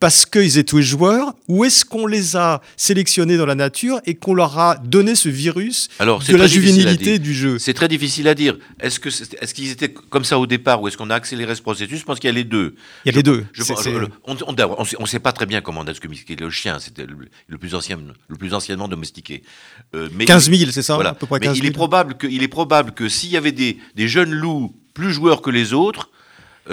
parce qu'ils étaient joueurs, ou est-ce qu'on les a sélectionnés dans la nature et qu'on leur a donné ce virus Alors, de la juvénilité du jeu? C'est très difficile à dire. Est-ce que qu'ils étaient comme ça au départ ou est-ce qu'on a accéléré ce processus? Je pense qu'il y a les deux. Il y a les deux. Je le- on ne sait pas très bien comment on a domestiqué le chien. C'était le, le plus ancien, le plus anciennement domestiqué. Euh, mais 15 000, c'est ça voilà. À peu près Mais 15 il 000. est probable que, il est probable que s'il y avait des, des jeunes loups plus joueurs que les autres,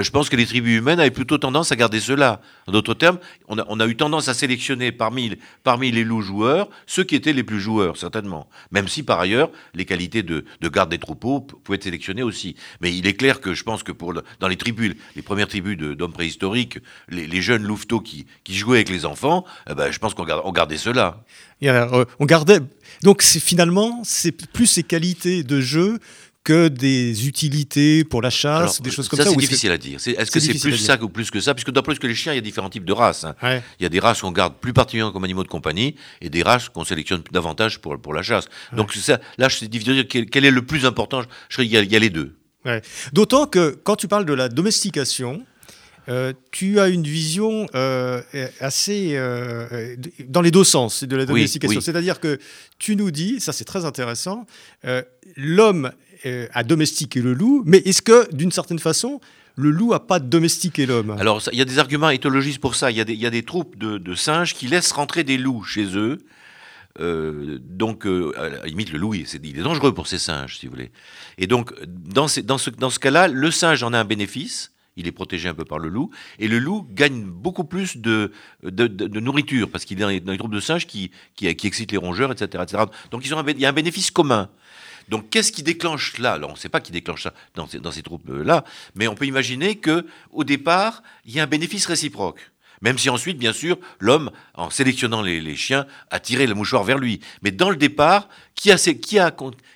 je pense que les tribus humaines avaient plutôt tendance à garder cela. En d'autres termes, on a, eu tendance à sélectionner parmi, parmi les loups joueurs ceux qui étaient les plus joueurs, certainement. Même si par ailleurs, les qualités de, de garde des troupeaux pouvaient être sélectionnées aussi. Mais il est clair que je pense que pour dans les tribus, les premières tribus d'hommes préhistoriques, les, jeunes louveteaux qui, jouaient avec les enfants, eh ben, je pense qu'on gar- on gardait cela. Euh, on gardait. Donc finalement, c'est plus ces qualités de jeu que des utilités pour la chasse, Alors, des choses comme ça, ça. c'est difficile à dire. Est-ce que c'est plus ça ou plus que ça? Puisque d'après ce que les chiens, il y a différents types de races. hein. Ouais. Il y a des races qu'on garde plus particulièrement comme animaux de compagnie et des races qu'on sélectionne davantage pour, pour la chasse. Donc ça, là, c'est difficile de dire quel, quel est le plus important? Je qu'il y, a- il y a les deux. Ouais. D'autant que quand tu parles de la domestication, euh, tu as une vision euh, assez euh, dans les deux sens de la domestication. C'est-à-dire que tu nous dis, ça c'est très intéressant, l'homme a domestiqué le loup, mais est-ce que d'une certaine façon, le loup n'a pas domestiqué l'homme? Alors, il y a des arguments éthologistes pour ça. Il y, a des troupes de, singes qui laissent rentrer des loups chez eux. donc, à la limite, le loup, il est dangereux pour ces singes, si vous voulez. Et donc, dans, dans ce, dans cas-là, le singe en a un bénéfice il est protégé un peu par le loup, et le loup gagne beaucoup plus de, nourriture, parce qu'il est dans les, troupes de singes qui, qui, excitent les rongeurs, etc. etc. Donc il y a un bénéfice commun. Donc qu'est-ce qui déclenche là? Alors on ne sait pas qui déclenche ça dans ces, troupes-là, mais on peut imaginer que au départ, il y a un bénéfice réciproque. Même si ensuite, bien sûr, l'homme, en sélectionnant les, chiens, a tiré le mouchoir vers lui. Mais dans le départ, qui a, qui a,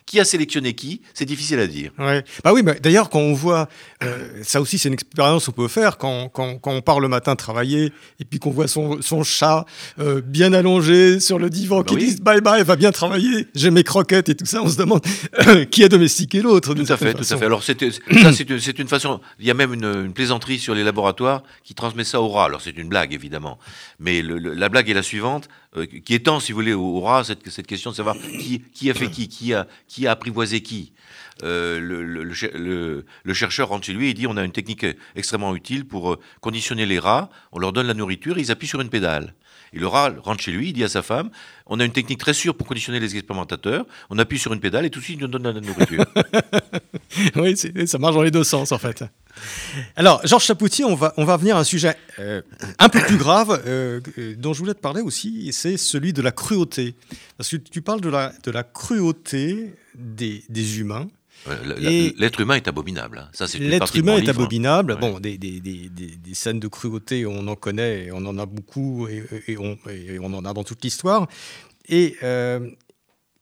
qui a sélectionné qui? C'est difficile à dire. Ouais. Bah oui, d'ailleurs, quand on voit, euh, ça aussi c'est une expérience qu'on peut faire, quand, quand, quand, on part le matin travailler et puis qu'on voit son, son chat euh, bien allongé sur le divan bah qui dit bye bye, va bien travailler, j'ai mes croquettes et tout ça, on se demande qui a domestiqué l'autre. Tout à fait, tout à fait. Alors ça c'est une façon, il y a même une, plaisanterie sur les laboratoires qui transmet ça au rat. Alors c'est une blague évidemment, mais la blague est la suivante, euh, qui étend, si vous voulez, au, rat cette, cette, question de savoir qui, qui a fait qui, qui a, qui a apprivoisé qui. Euh, le, le, chercheur rentre chez lui et dit on a une technique extrêmement utile pour euh, conditionner les rats, on leur donne la nourriture, ils appuient sur une pédale. Rat rentre chez lui, il dit à sa femme on a une technique très sûre pour conditionner les expérimentateurs, on appuie sur une pédale et tout de suite, il nous donne la nourriture. oui, ça marche dans les deux sens en fait. Alors, Georges Chapoutier, on va, on va venir à un sujet euh, un peu plus grave dont je voulais te parler aussi, c'est celui de la cruauté. Parce que tu parles de la, de la cruauté des, des humains. L'être humain est abominable. Hein. Ça, L'être humain est abominable. Bon, des, des, des, des, scènes de cruauté, on en connaît, on en a beaucoup, et, et, on, et on, en a dans toute l'histoire. Et euh,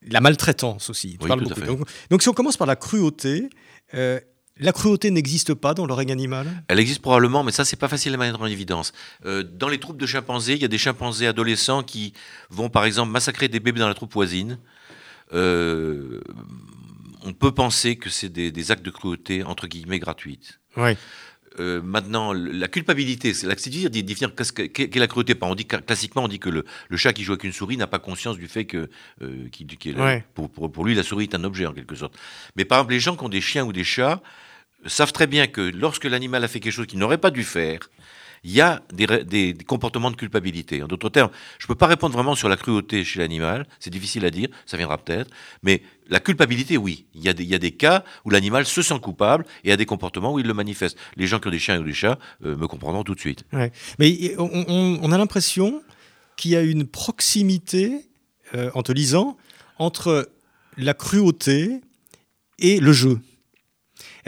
la maltraitance aussi. Donc, donc, si on commence par la cruauté, euh, la cruauté n'existe pas dans le règne animal? Elle existe probablement, mais ça, c'est pas facile à mettre en évidence. Euh, dans les troupes de chimpanzés, il y a des chimpanzés adolescents qui vont, par exemple, massacrer des bébés dans la troupe voisine. Euh, on peut penser que c'est des, actes de cruauté entre guillemets gratuites. Euh, maintenant, la culpabilité, c'est de définir qu'est la cruauté? On dit classiquement, on dit que le, chat qui joue avec une souris n'a pas conscience du fait que, euh, pour, lui, la souris est un objet en quelque sorte. Mais par exemple, les gens qui ont des chiens ou des chats savent très bien que lorsque l'animal a fait quelque chose qu'il n'aurait pas dû faire, il y a des, comportements de culpabilité. En d'autres termes, je ne peux pas répondre vraiment sur la cruauté chez l'animal, c'est difficile à dire, ça viendra peut-être, mais la culpabilité, oui. Il y, a des, cas où l'animal se sent coupable et a des comportements où il le manifeste. Les gens qui ont des chiens ou des chats euh, me comprendront tout de suite. Mais on, a l'impression qu'il y a une proximité, euh, en te lisant, entre la cruauté et le jeu.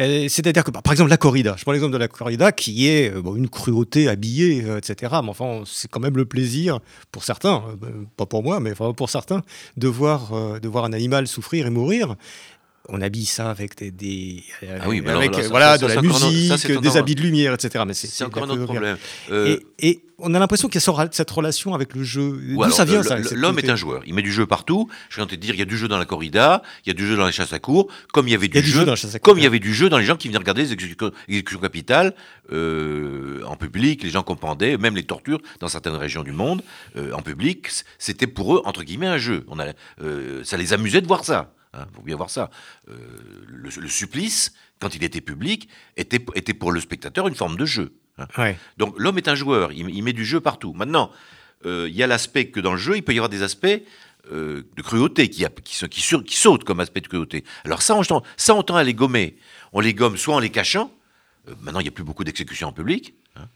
Euh, c'est-à-dire que, par exemple, la corrida, je prends l'exemple de la corrida qui est euh, une cruauté habillée, euh, etc. Mais enfin, c'est quand même le plaisir pour certains, pas pour moi, mais pour certains, de voir, de voir un animal souffrir et mourir on habille ça avec des, ah oui, avec, voilà, de la musique, des habits de lumière, etc. Mais c'est encore un autre problème. Et, on a l'impression qu'il y a cette relation avec le jeu. D'où ça vient ça L'homme est un joueur. Il met du jeu partout. Je viens de te dire, il y a du jeu dans la corrida, il y a du jeu dans les chasses à cours, comme il y avait du, jeu, dans comme il y avait du jeu dans les gens qui venaient regarder les exécutions, capitales euh, en public, les gens comprenaient, même les tortures dans certaines régions du monde euh, en public, c'était pour eux entre guillemets un jeu. On a, euh, ça les amusait de voir ça. Il hein, faut bien voir ça. Euh, le, supplice, quand il était public, était, était pour le spectateur une forme de jeu. Hein. Donc l'homme est un joueur, il, met du jeu partout. Maintenant, euh, il y a l'aspect que dans le jeu, il peut y avoir des aspects euh, de cruauté qui, qui, qui, qui, sautent comme aspect de cruauté. Alors ça, on, ça, on tend à les gommer. On les gomme soit en les cachant, maintenant il n'y a plus beaucoup d'exécutions en public, hein,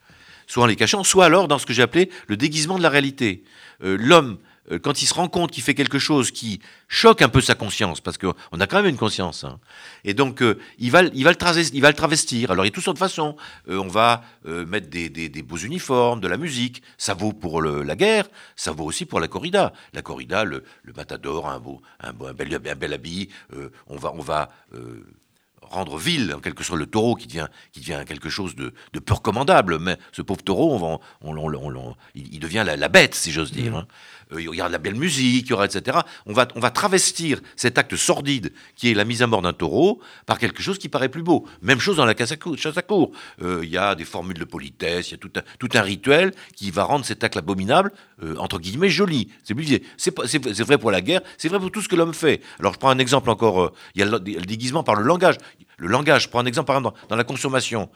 soit en les cachant, soit alors dans ce que j'ai appelé le déguisement de la réalité. L'homme quand il se rend compte qu'il fait quelque chose qui choque un peu sa conscience, parce qu'on a quand même une conscience, hein, et donc euh, il, va, il, va le travestir, il va le travestir. Alors il y a toutes sortes de façons. Euh, on va mettre des, beaux uniformes, de la musique. Ça vaut pour la guerre, ça vaut aussi pour la corrida. La corrida, le, matador, un, beau, un, bel, un bel habit. on va, on va rendre vil, en quelque sorte, le taureau qui devient, qui devient quelque chose de, peu recommandable. Mais ce pauvre taureau, on, il, devient la, bête, si j'ose dire. Hein. Euh, il y aura de la belle musique, etc. On va, on va travestir cet acte sordide qui est la mise à mort d'un taureau par quelque chose qui paraît plus beau. Même chose dans la chasse à cour. Euh, il y a des formules de politesse, il y a tout un, tout un rituel qui va rendre cet acte abominable, euh, entre guillemets, joli. C'est vrai pour la guerre, c'est vrai pour tout ce que l'homme fait. Alors je prends un exemple encore, il y a le, déguisement par le langage. Le langage, je prends un exemple par exemple dans, la consommation.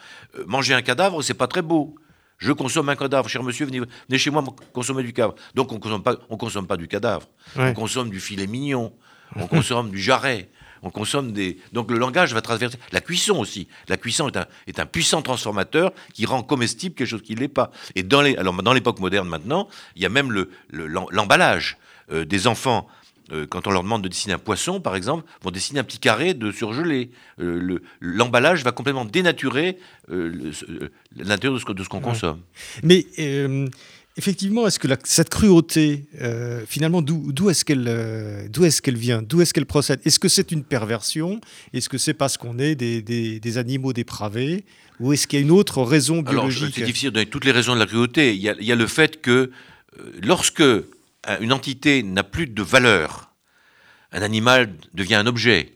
manger un cadavre, c'est pas très beau. Je consomme un cadavre, cher monsieur, venez, chez moi consommer du cadavre. Donc on ne consomme, pas, consomme pas du cadavre, on consomme du filet mignon, on consomme du jarret, on consomme des... Donc le langage va traverser... La cuisson aussi. La cuisson est un, est un puissant transformateur qui rend comestible quelque chose qui ne l'est pas. Et dans l'époque moderne maintenant, il y a même l'emballage. Le, euh, des enfants euh, quand on leur demande de dessiner un poisson, par exemple, vont dessiner un petit carré de surgelé. Euh, l'emballage va complètement dénaturer euh, l'intérieur de ce, qu'on consomme. Mais effectivement, est-ce que cette cruauté, finalement, d'où est-ce qu'elle est qu'elle vient? D'où est-ce qu'elle procède? Est-ce que c'est une perversion? Est-ce que c'est parce qu'on est des, animaux dépravés? Ou est-ce qu'il y a une autre raison biologique? C'est difficile de donner toutes les raisons de la cruauté. Il y a, il y a le fait que lorsque une entité n'a plus de valeur, un animal devient un objet.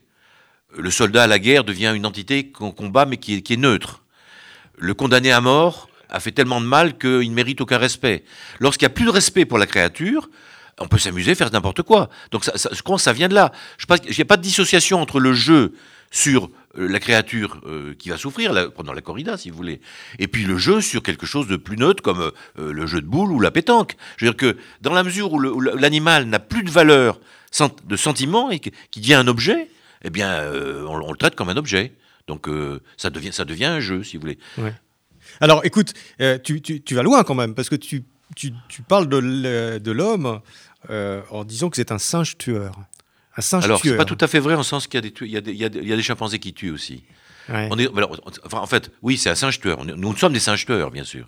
Le soldat à la guerre devient une entité qu'on combat mais qui est, neutre. Le condamné à mort a fait tellement de mal qu'il ne mérite aucun respect. Lorsqu'il n'y a plus de respect pour la créature, on peut s'amuser, faire n'importe quoi. Donc ça, je pense que ça vient de là. Je n'y a pas de dissociation entre le jeu sur la créature euh, qui va souffrir pendant la corrida, si vous voulez, et puis le jeu sur quelque chose de plus neutre comme euh, le jeu de boules ou la pétanque. Je veux dire que dans la mesure où l'animal n'a plus de valeur de sentiment et qui devient un objet, eh bien, on, le traite comme un objet. Donc ça, devient, un jeu, si vous voulez. Alors écoute, tu, vas loin quand même, parce que tu parles de l'homme en disant que c'est un singe tueur. Alors, c'est pas tout à fait vrai en sens qu'il y, a des chimpanzés qui tuent aussi. On est, en fait, oui, c'est un singe tueur. Nous sommes des singes tueurs, bien sûr.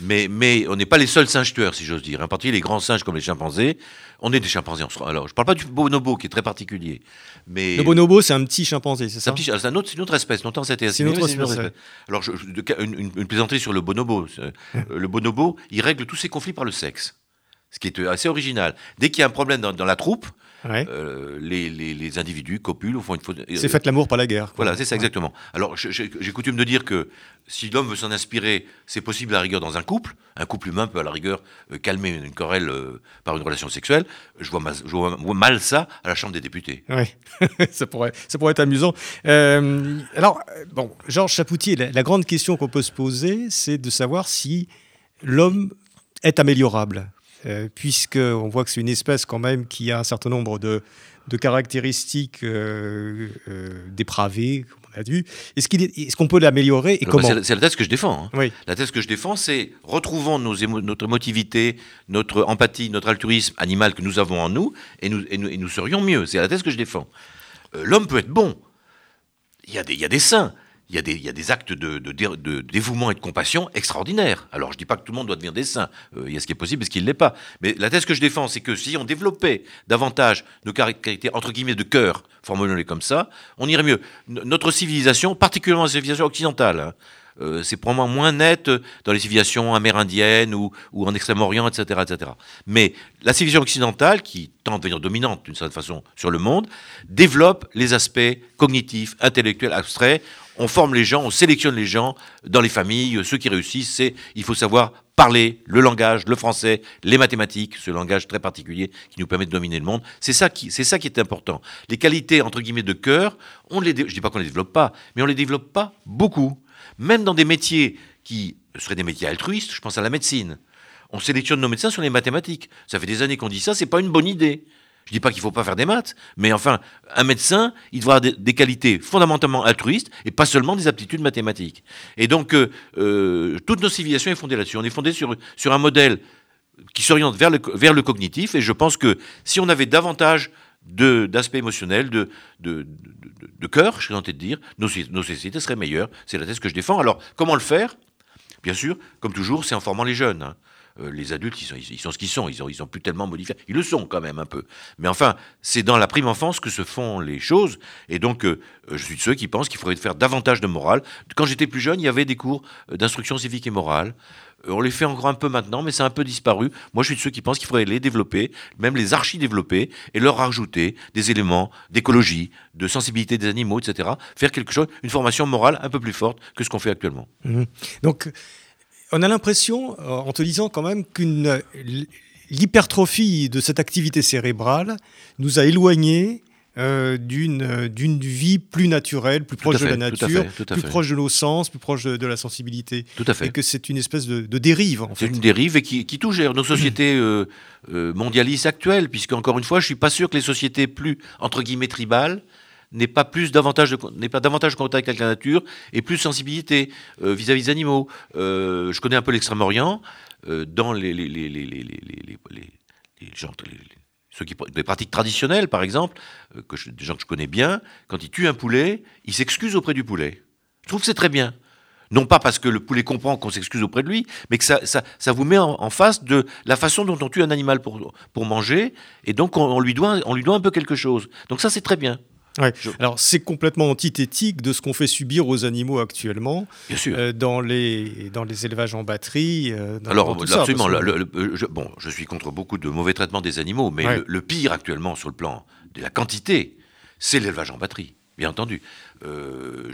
Mais, mais on n'est pas les seuls singes tueurs, si j'ose dire. En particulier les grands singes comme les chimpanzés. On est des chimpanzés. Alors, je ne parle pas du bonobo qui est très particulier. Mais le bonobo, c'est un petit chimpanzé, c'est ça C'est un autre, une autre espèce. Longtemps, c'était C'est une, autre espèce. Alors, je, une, une, plaisanterie sur le bonobo. le bonobo, il règle tous ses conflits par le sexe. Ce qui est assez original. Dès qu'il y a un problème dans la troupe, euh, les, individus copulent, font une faute. C'est euh, fait l'amour, pas la guerre. Voilà, c'est ça exactement. Alors j'ai coutume de dire que si l'homme veut s'en inspirer, c'est possible à la rigueur dans un couple. Un couple humain peut à la rigueur euh, calmer une querelle par une relation sexuelle. Je vois, mal, je vois, mal ça à la Chambre des députés. Oui, ça, pourrait, ça pourrait être amusant. alors, bon, Georges Chapoutier, la grande question qu'on peut se poser, c'est de savoir si l'homme est améliorable. Euh, puisqu'on voit que c'est une espèce quand même qui a un certain nombre de, caractéristiques euh, euh, dépravées, comme on a dit. Est-ce qu'on peut l'améliorer et comment C'est la thèse que je défends. Hein. La thèse que je défends, c'est retrouvons nos notre émotivité, notre empathie, notre altruisme animal que nous avons en nous, et nous, et nous, serions mieux. C'est la thèse que je défends. L'homme peut être bon. Il y a des, il y a des saints il y, a des, actes de, de, dévouement et de compassion extraordinaires. Alors, je ne dis pas que tout le monde doit devenir des saints. Euh, il y a ce qui est possible et ce qui ne l'est pas. Mais la thèse que je défends, c'est que si on développait davantage nos caractéristiques, entre guillemets, de cœur, formulons-les comme ça, on irait mieux. notre civilisation, particulièrement la civilisation occidentale, hein, euh, c'est probablement moins net dans les civilisations amérindiennes ou, ou en Extrême-Orient, etc., etc. Mais la civilisation occidentale, qui tend à devenir dominante d'une certaine façon sur le monde, développe les aspects cognitifs, intellectuels, abstraits on forme les gens, on sélectionne les gens dans les familles. Ceux qui réussissent, c'est il faut savoir parler le langage, le français, les mathématiques, ce langage très particulier qui nous permet de dominer le monde. C'est ça qui, est important. Les qualités entre guillemets de cœur, on les, je dis pas qu'on les développe pas, mais on les développe pas beaucoup. Même dans des métiers qui seraient des métiers altruistes, je pense à la médecine. On sélectionne nos médecins sur les mathématiques. Ça fait des années qu'on dit ça, c'est pas une bonne idée. Je dis pas qu'il faut pas faire des maths, mais enfin, un médecin, il doit avoir des, qualités fondamentalement altruistes et pas seulement des aptitudes mathématiques. Et donc, euh, euh, toute nos civilisations est fondée là-dessus. On est fondé sur, sur un modèle qui s'oriente vers le, vers le cognitif, et je pense que si on avait davantage d'aspects émotionnels, de, de, de, cœur, je suis tenté de dire, nos, nos sociétés seraient meilleures. C'est la thèse que je défends. Alors, comment le faire? Bien sûr, comme toujours, c'est en formant les jeunes. Hein. Euh, les adultes, ils sont, ils sont ce qu'ils sont. Ils ont, ils plus tellement modifié. Ils le sont quand même un peu. Mais enfin, c'est dans la prime enfance que se font les choses. Et donc, euh, je suis de ceux qui pensent qu'il faudrait faire davantage de morale. Quand j'étais plus jeune, il y avait des cours d'instruction civique et morale. On les fait encore un peu maintenant, mais c'est un peu disparu. Moi, je suis de ceux qui pensent qu'il faudrait les développer, même les archi-développer, et leur rajouter des éléments d'écologie, de sensibilité des animaux, etc. Faire quelque chose, une formation morale un peu plus forte que ce qu'on fait actuellement. Mmh. Donc, on a l'impression, euh, en te disant quand même, qu'une l'hypertrophie de cette activité cérébrale nous a éloignés euh, d'une d'une vie plus naturelle, plus proche de la nature, plus proche de nos sens, plus proche de, la sensibilité. Tout à fait. Et que c'est une espèce de, dérive. C'est une dérive et qui, qui touche nos sociétés euh, mondialistes actuelles, puisque encore une fois, je suis pas sûr que les sociétés plus entre guillemets tribales n'est pas plus davantage n'est pas davantage contact avec la nature et plus sensibilité euh, vis-à-vis des animaux. Euh, je connais un peu l'Extrême-Orient euh, dans les les, les, les, les, gens, ceux qui des pratiques traditionnelles par exemple que des gens que je connais bien quand ils tuent un poulet ils s'excusent auprès du poulet. Je trouve que c'est très bien. Non pas parce que le poulet comprend qu'on s'excuse auprès de lui, mais que ça, ça, ça vous met en, face de la façon dont on tue un animal pour, pour manger, et donc on, lui doit, on lui doit un peu quelque chose. Donc ça, c'est très bien. Alors c'est complètement antithétique de ce qu'on fait subir aux animaux actuellement euh, dans, les, dans les élevages en batterie. Euh, Alors absolument. je, bon, je suis contre beaucoup de mauvais traitements des animaux, mais le, pire actuellement sur le plan de la quantité, c'est l'élevage en batterie bien entendu. Euh,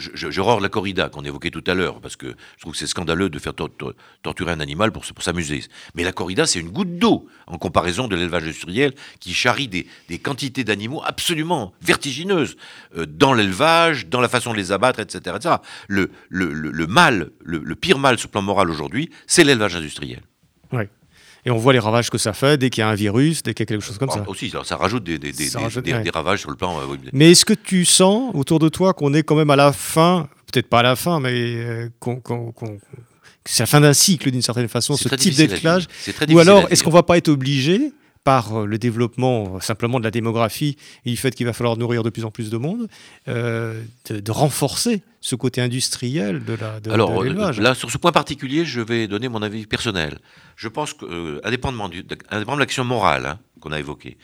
la corrida qu'on évoquait tout à l'heure, parce que je trouve que c'est scandaleux de faire torturer un animal pour, s'amuser. Mais la corrida, c'est une goutte d'eau en comparaison de l'élevage industriel qui charrie des, quantités d'animaux absolument vertigineuses euh, dans l'élevage, dans la façon de les abattre, etc. etc. Le, mal, le, pire mal sur le plan moral aujourd'hui, c'est l'élevage industriel. Et on voit les ravages que ça fait dès qu'il y a un virus, dès qu'il y a quelque chose comme ça. Aussi, ça rajoute des, ravages sur le plan. Euh, mais est-ce que tu sens autour de toi qu'on est quand même à la fin, peut-être pas à la fin, mais euh, qu'on c'est la fin d'un cycle d'une certaine façon, ce type d'élevage Ou alors, est-ce qu'on va pas être obligé par euh, le développement simplement de la démographie et du fait qu'il va falloir nourrir de plus en plus de monde, de, renforcer ce côté industriel de la de, Alors, là, sur ce point particulier, je vais donner mon avis personnel. Je pense que, euh, indépendamment, de l'action morale hein, qu'on a évoquée,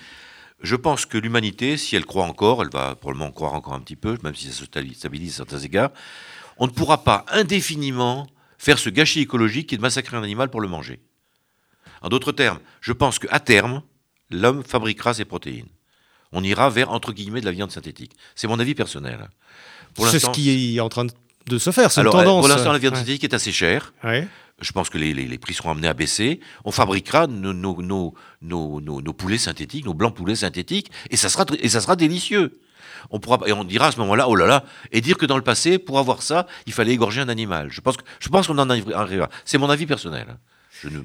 je pense que l'humanité, si elle croit encore, elle va probablement croire encore un petit peu, même si ça se stabilise à certains égards, on ne pourra pas indéfiniment faire ce gâchis écologique qui est de massacrer un animal pour le manger. En d'autres termes, je pense qu'à terme, l'homme fabriquera ses protéines. On ira vers, entre guillemets, de la viande synthétique. C'est mon avis personnel. C'est ce qui est en train de se faire, c'est une tendance. Pour l'instant, la viande synthétique est assez chère. Je pense que les, prix seront amenés à baisser. On fabriquera nos, nos, nos, poulets synthétiques, nos blancs poulets synthétiques, et ça sera, et ça sera délicieux. On pourra, et on dira à ce moment-là, oh là là, et dire que dans le passé, pour avoir ça, il fallait égorger un animal. Je pense, que, je pense qu'on en arrivera. C'est mon avis personnel. Je ne...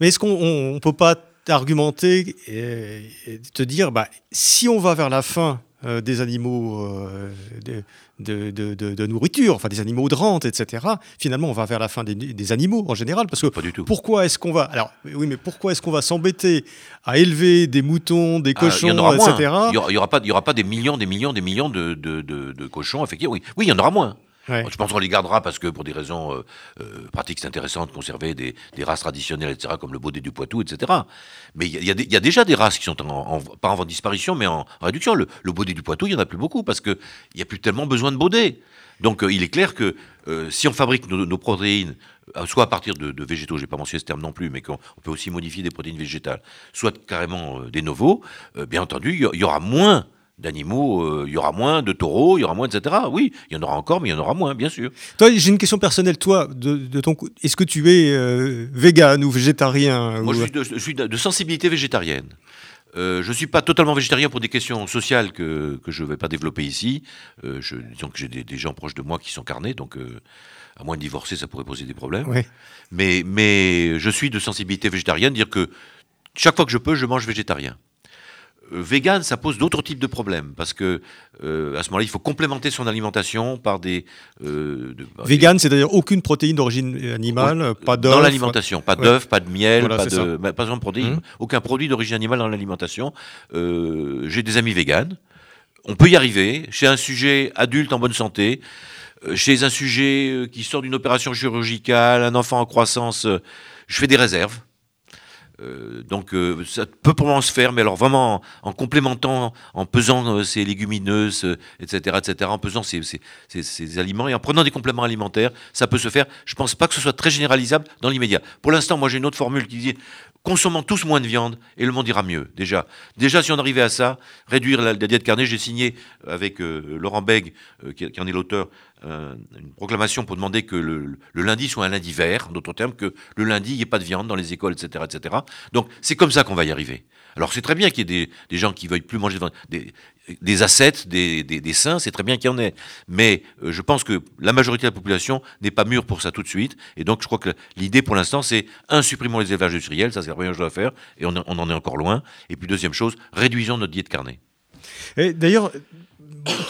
Mais est-ce qu'on ne peut pas argumenter et, te dire, bah, si on va vers la fin euh, des animaux euh, de, de, nourriture, enfin des animaux de rente, etc. Finalement, on va vers la fin des, animaux en général, parce que Pas du tout. pourquoi est-ce qu'on va alors oui, mais pourquoi est-ce qu'on va s'embêter à élever des moutons, des ah, cochons, etc. Il y aura, pas, il y aura pas des millions, des millions, des millions de, cochons, effectivement. Oui, oui, il y en aura moins. Je pense qu'on les gardera parce que pour des raisons euh, euh, pratiques, c'est intéressant de conserver des, races traditionnelles, etc., comme le baudet du Poitou, etc. Mais il y, a déjà des races qui sont en, pas en disparition, mais en, réduction. Le, baudet du Poitou, il n'y en a plus beaucoup parce qu'il n'y a plus tellement besoin de baudet. Donc euh, il est clair que si on fabrique nos, protéines, soit à partir de, végétaux, je n'ai pas mentionné ce terme non plus, mais qu'on peut aussi modifier des protéines végétales, soit carrément des novos, bien entendu, il y, aura moins d'animaux, euh, il y aura moins de taureaux, il y aura moins, etc. Oui, il y en aura encore, mais il y en aura moins, bien sûr. Toi, j'ai une question personnelle. Toi, de, ton, est-ce que tu es euh, vegan ou végétarien Moi, je, suis de, sensibilité végétarienne. Euh, je ne suis pas totalement végétarien pour des questions sociales que, que je ne vais pas développer ici. je, disons que j'ai des, gens proches de moi qui sont carnés, donc à moins de divorcer, ça pourrait poser des problèmes. Mais, mais je suis de sensibilité végétarienne, dire que chaque fois que je peux, je mange végétarien. Euh, vegan, ça pose d'autres types de problèmes parce que euh, à ce moment-là, il faut complémenter son alimentation par des. Euh, bah, vegan, c'est-à-dire aucune protéine d'origine animale, pas d'œuf. Dans l'alimentation, pas d'œuf, pas de miel, pas de, bah, pas de protéine, mmh. aucun produit d'origine animale dans l'alimentation. J'ai des amis véganes. On peut y arriver chez un sujet adulte en bonne santé, chez un sujet qui sort d'une opération chirurgicale, un enfant en croissance. je fais des réserves Euh, donc euh, ça peut probablement se faire, mais alors vraiment en, complémentant, en pesant euh, ces légumineuses, etc., etc., en pesant ces, aliments et en prenant des compléments alimentaires, ça peut se faire. Je pense pas que ce soit très généralisable dans l'immédiat. Pour l'instant, moi j'ai une autre formule qui dit consommons tous moins de viande et le monde ira mieux. Déjà, déjà si on arrivait à ça, réduire la, diète carnée, j'ai signé avec Laurent Beg, qui, qui, en est l'auteur, une proclamation pour demander que le, lundi soit un lundi vert, en d'autres termes, que le lundi il n'y ait pas de viande dans les écoles, etc., etc. Donc c'est comme ça qu'on va y arriver. Alors c'est très bien qu'il y ait des, gens qui veuillent plus manger des, des ascètes, des, des, saints, c'est très bien qu'il y en ait. Mais euh, je pense que la majorité de la population n'est pas mûre pour ça tout de suite. Et donc je crois que l'idée pour l'instant c'est, un, supprimons les élevages industriels, ça c'est la première chose à faire, et on, en est encore loin. Et puis deuxième chose, réduisons notre diète carnée. D'ailleurs,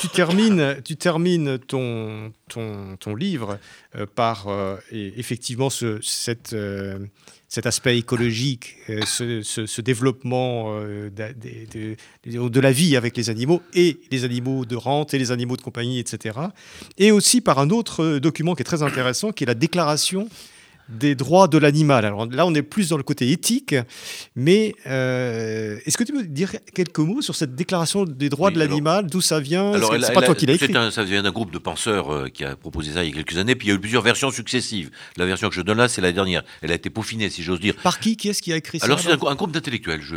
tu termines, ton, livre euh, par euh, effectivement cette, cet aspect écologique, euh, ce, développement euh, de, la vie avec les animaux et les animaux de rente et les animaux de compagnie, etc. Et aussi par un autre document qui est très intéressant, qui est la déclaration des droits de l'animal. Alors là, on est plus dans le côté éthique, mais euh, est-ce que tu peux dire quelques mots sur cette déclaration des droits de l'animal, d'où ça vient? C'est pas toi qui l'as écrit. ça vient d'un groupe de penseurs euh, qui a proposé ça il y a quelques années, puis il y a eu plusieurs versions successives. La version que je donne là, c'est la dernière. Elle a été peaufinée, si j'ose dire. Par qui? Qui est-ce qui a écrit ça Alors c'est un, groupe d'intellectuels. Je...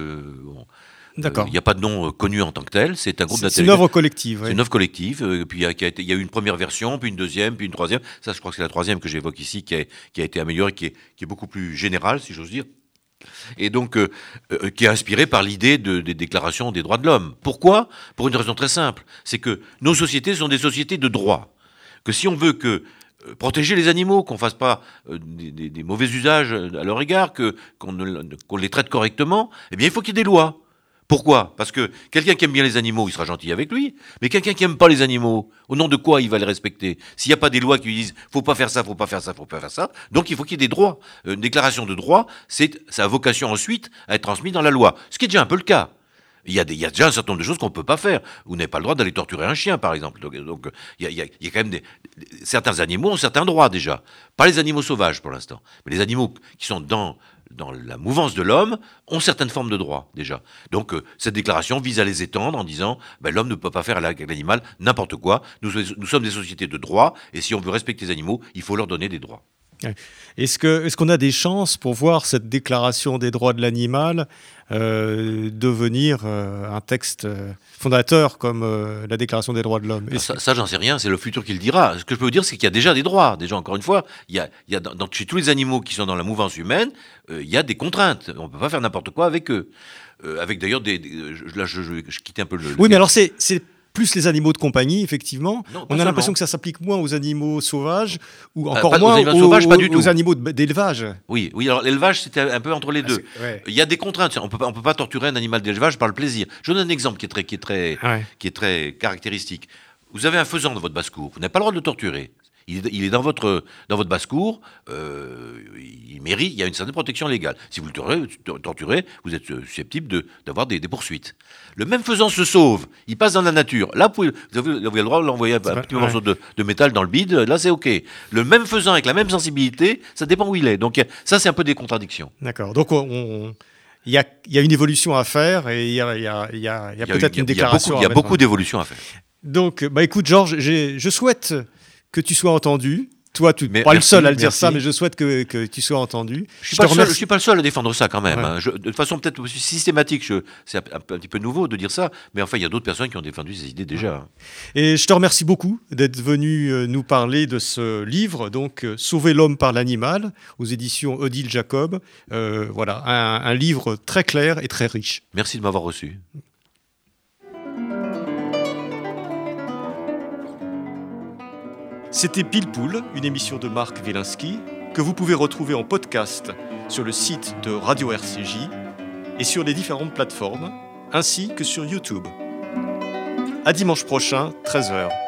D'accord. Il n'y a pas de nom euh, connu en tant que tel. C'est un groupe C'est une œuvre collective. C'est une œuvre collective. Euh, puis il y, a, eu une première version, puis une deuxième, puis une troisième. Ça, je crois que c'est la troisième que j'évoque ici, qui a, qui a été améliorée, qui est, qui est beaucoup plus générale, si j'ose dire et donc euh, qui est inspirée par l'idée de, des déclarations des droits de l'homme. Pourquoi? Pour une raison très simple, c'est que nos sociétés sont des sociétés de droit. Que si on veut que protéger les animaux, qu'on fasse pas des, des, mauvais usages à leur égard, que qu'on les traite correctement, eh bien il faut qu'il y ait des lois. Pourquoi? Parce que quelqu'un qui aime bien les animaux, il sera gentil avec lui, mais quelqu'un qui aime pas les animaux, au nom de quoi il va les respecter? S'il n'y a pas des lois qui lui disent faut pas faire ça, faut pas faire ça, faut pas faire ça, donc il faut qu'il y ait des droits. Une déclaration de droit, c'est ça a vocation ensuite à être transmis dans la loi, ce qui est déjà un peu le cas. Il y, a il déjà un certain nombre de choses qu'on ne peut pas faire. Vous n'avez pas le droit d'aller torturer un chien, par exemple. Donc, il, il, quand même certains animaux ont certains droits déjà. Pas les animaux sauvages pour l'instant, mais les animaux qui sont dans dans la mouvance de l'homme, ont certaines formes de droits déjà. Donc euh, cette déclaration vise à les étendre en disant ben, l'homme ne peut pas faire avec l'animal n'importe quoi. Nous, nous sommes des sociétés de droits et si on veut respecter les animaux, il faut leur donner des droits. Est-ce qu'on est qu'on a des chances pour voir cette déclaration des droits de l'animal euh, devenir euh, un texte euh, fondateur comme la déclaration des droits de l'homme? Ça, ça j'en sais rien, c'est le futur qui le dira. Ce que je peux vous dire, c'est qu'il y a déjà des droits. Déjà, encore une fois, il y a, il y a dans, chez tous les animaux qui sont dans la mouvance humaine, il y a des contraintes. On ne peut pas faire n'importe quoi avec eux. avec d'ailleurs des, là je, je, je, quitte un peu le. Oui, mais alors c'est plus les animaux de compagnie, effectivement. on a l'impression que ça s'applique moins aux animaux sauvages ou euh, encore moins aux, animaux, d'élevage. Oui, oui. Alors l'élevage, c'était un peu entre les ah, deux. Il y a des contraintes. On peut on peut pas torturer un animal d'élevage par le plaisir. Je donne un exemple qui est très, qui est très, qui est très caractéristique. Vous avez un faisan dans votre basse-cour. Vous n'avez pas le droit de le torturer. Il est, dans votre, dans votre basse-cour, euh, il mérite, il y a une certaine protection légale. Si vous le torturez, vous êtes susceptible d'avoir des, des, poursuites. Le même faisant se sauve, il passe dans la nature. Là, vous, avez, le droit de l'envoyer un petit morceau de, de, métal dans le bide, là c'est OK. Le même faisant avec la même sensibilité, ça dépend où il est. Donc ça, c'est un peu des contradictions. D'accord. Donc on, il y, a, il y, a, une évolution à faire et il y a, peut-être une déclaration. Il y a beaucoup, d'évolutions à faire. Donc, bah écoute, Georges, je souhaite que tu sois entendu. Toi, tu n'es pas le seul à le dire ça, mais je souhaite que, que tu sois entendu. Je ne suis, suis, pas le seul à défendre ça quand même. Hein. de façon peut-être systématique, c'est un, petit peu nouveau de dire ça, mais enfin, il y a d'autres personnes qui ont défendu ces idées déjà. Et je te remercie beaucoup d'être venu euh, nous parler de ce livre, donc euh, Sauver l'homme par l'animal, aux éditions Odile Jacob. Euh, voilà, un, un livre très clair et très riche. Merci de m'avoir reçu. C'était Pile une émission de Marc Wielinski, que vous pouvez retrouver en podcast sur le site de Radio RCJ et sur les différentes plateformes, ainsi que sur YouTube. À dimanche prochain, 13h.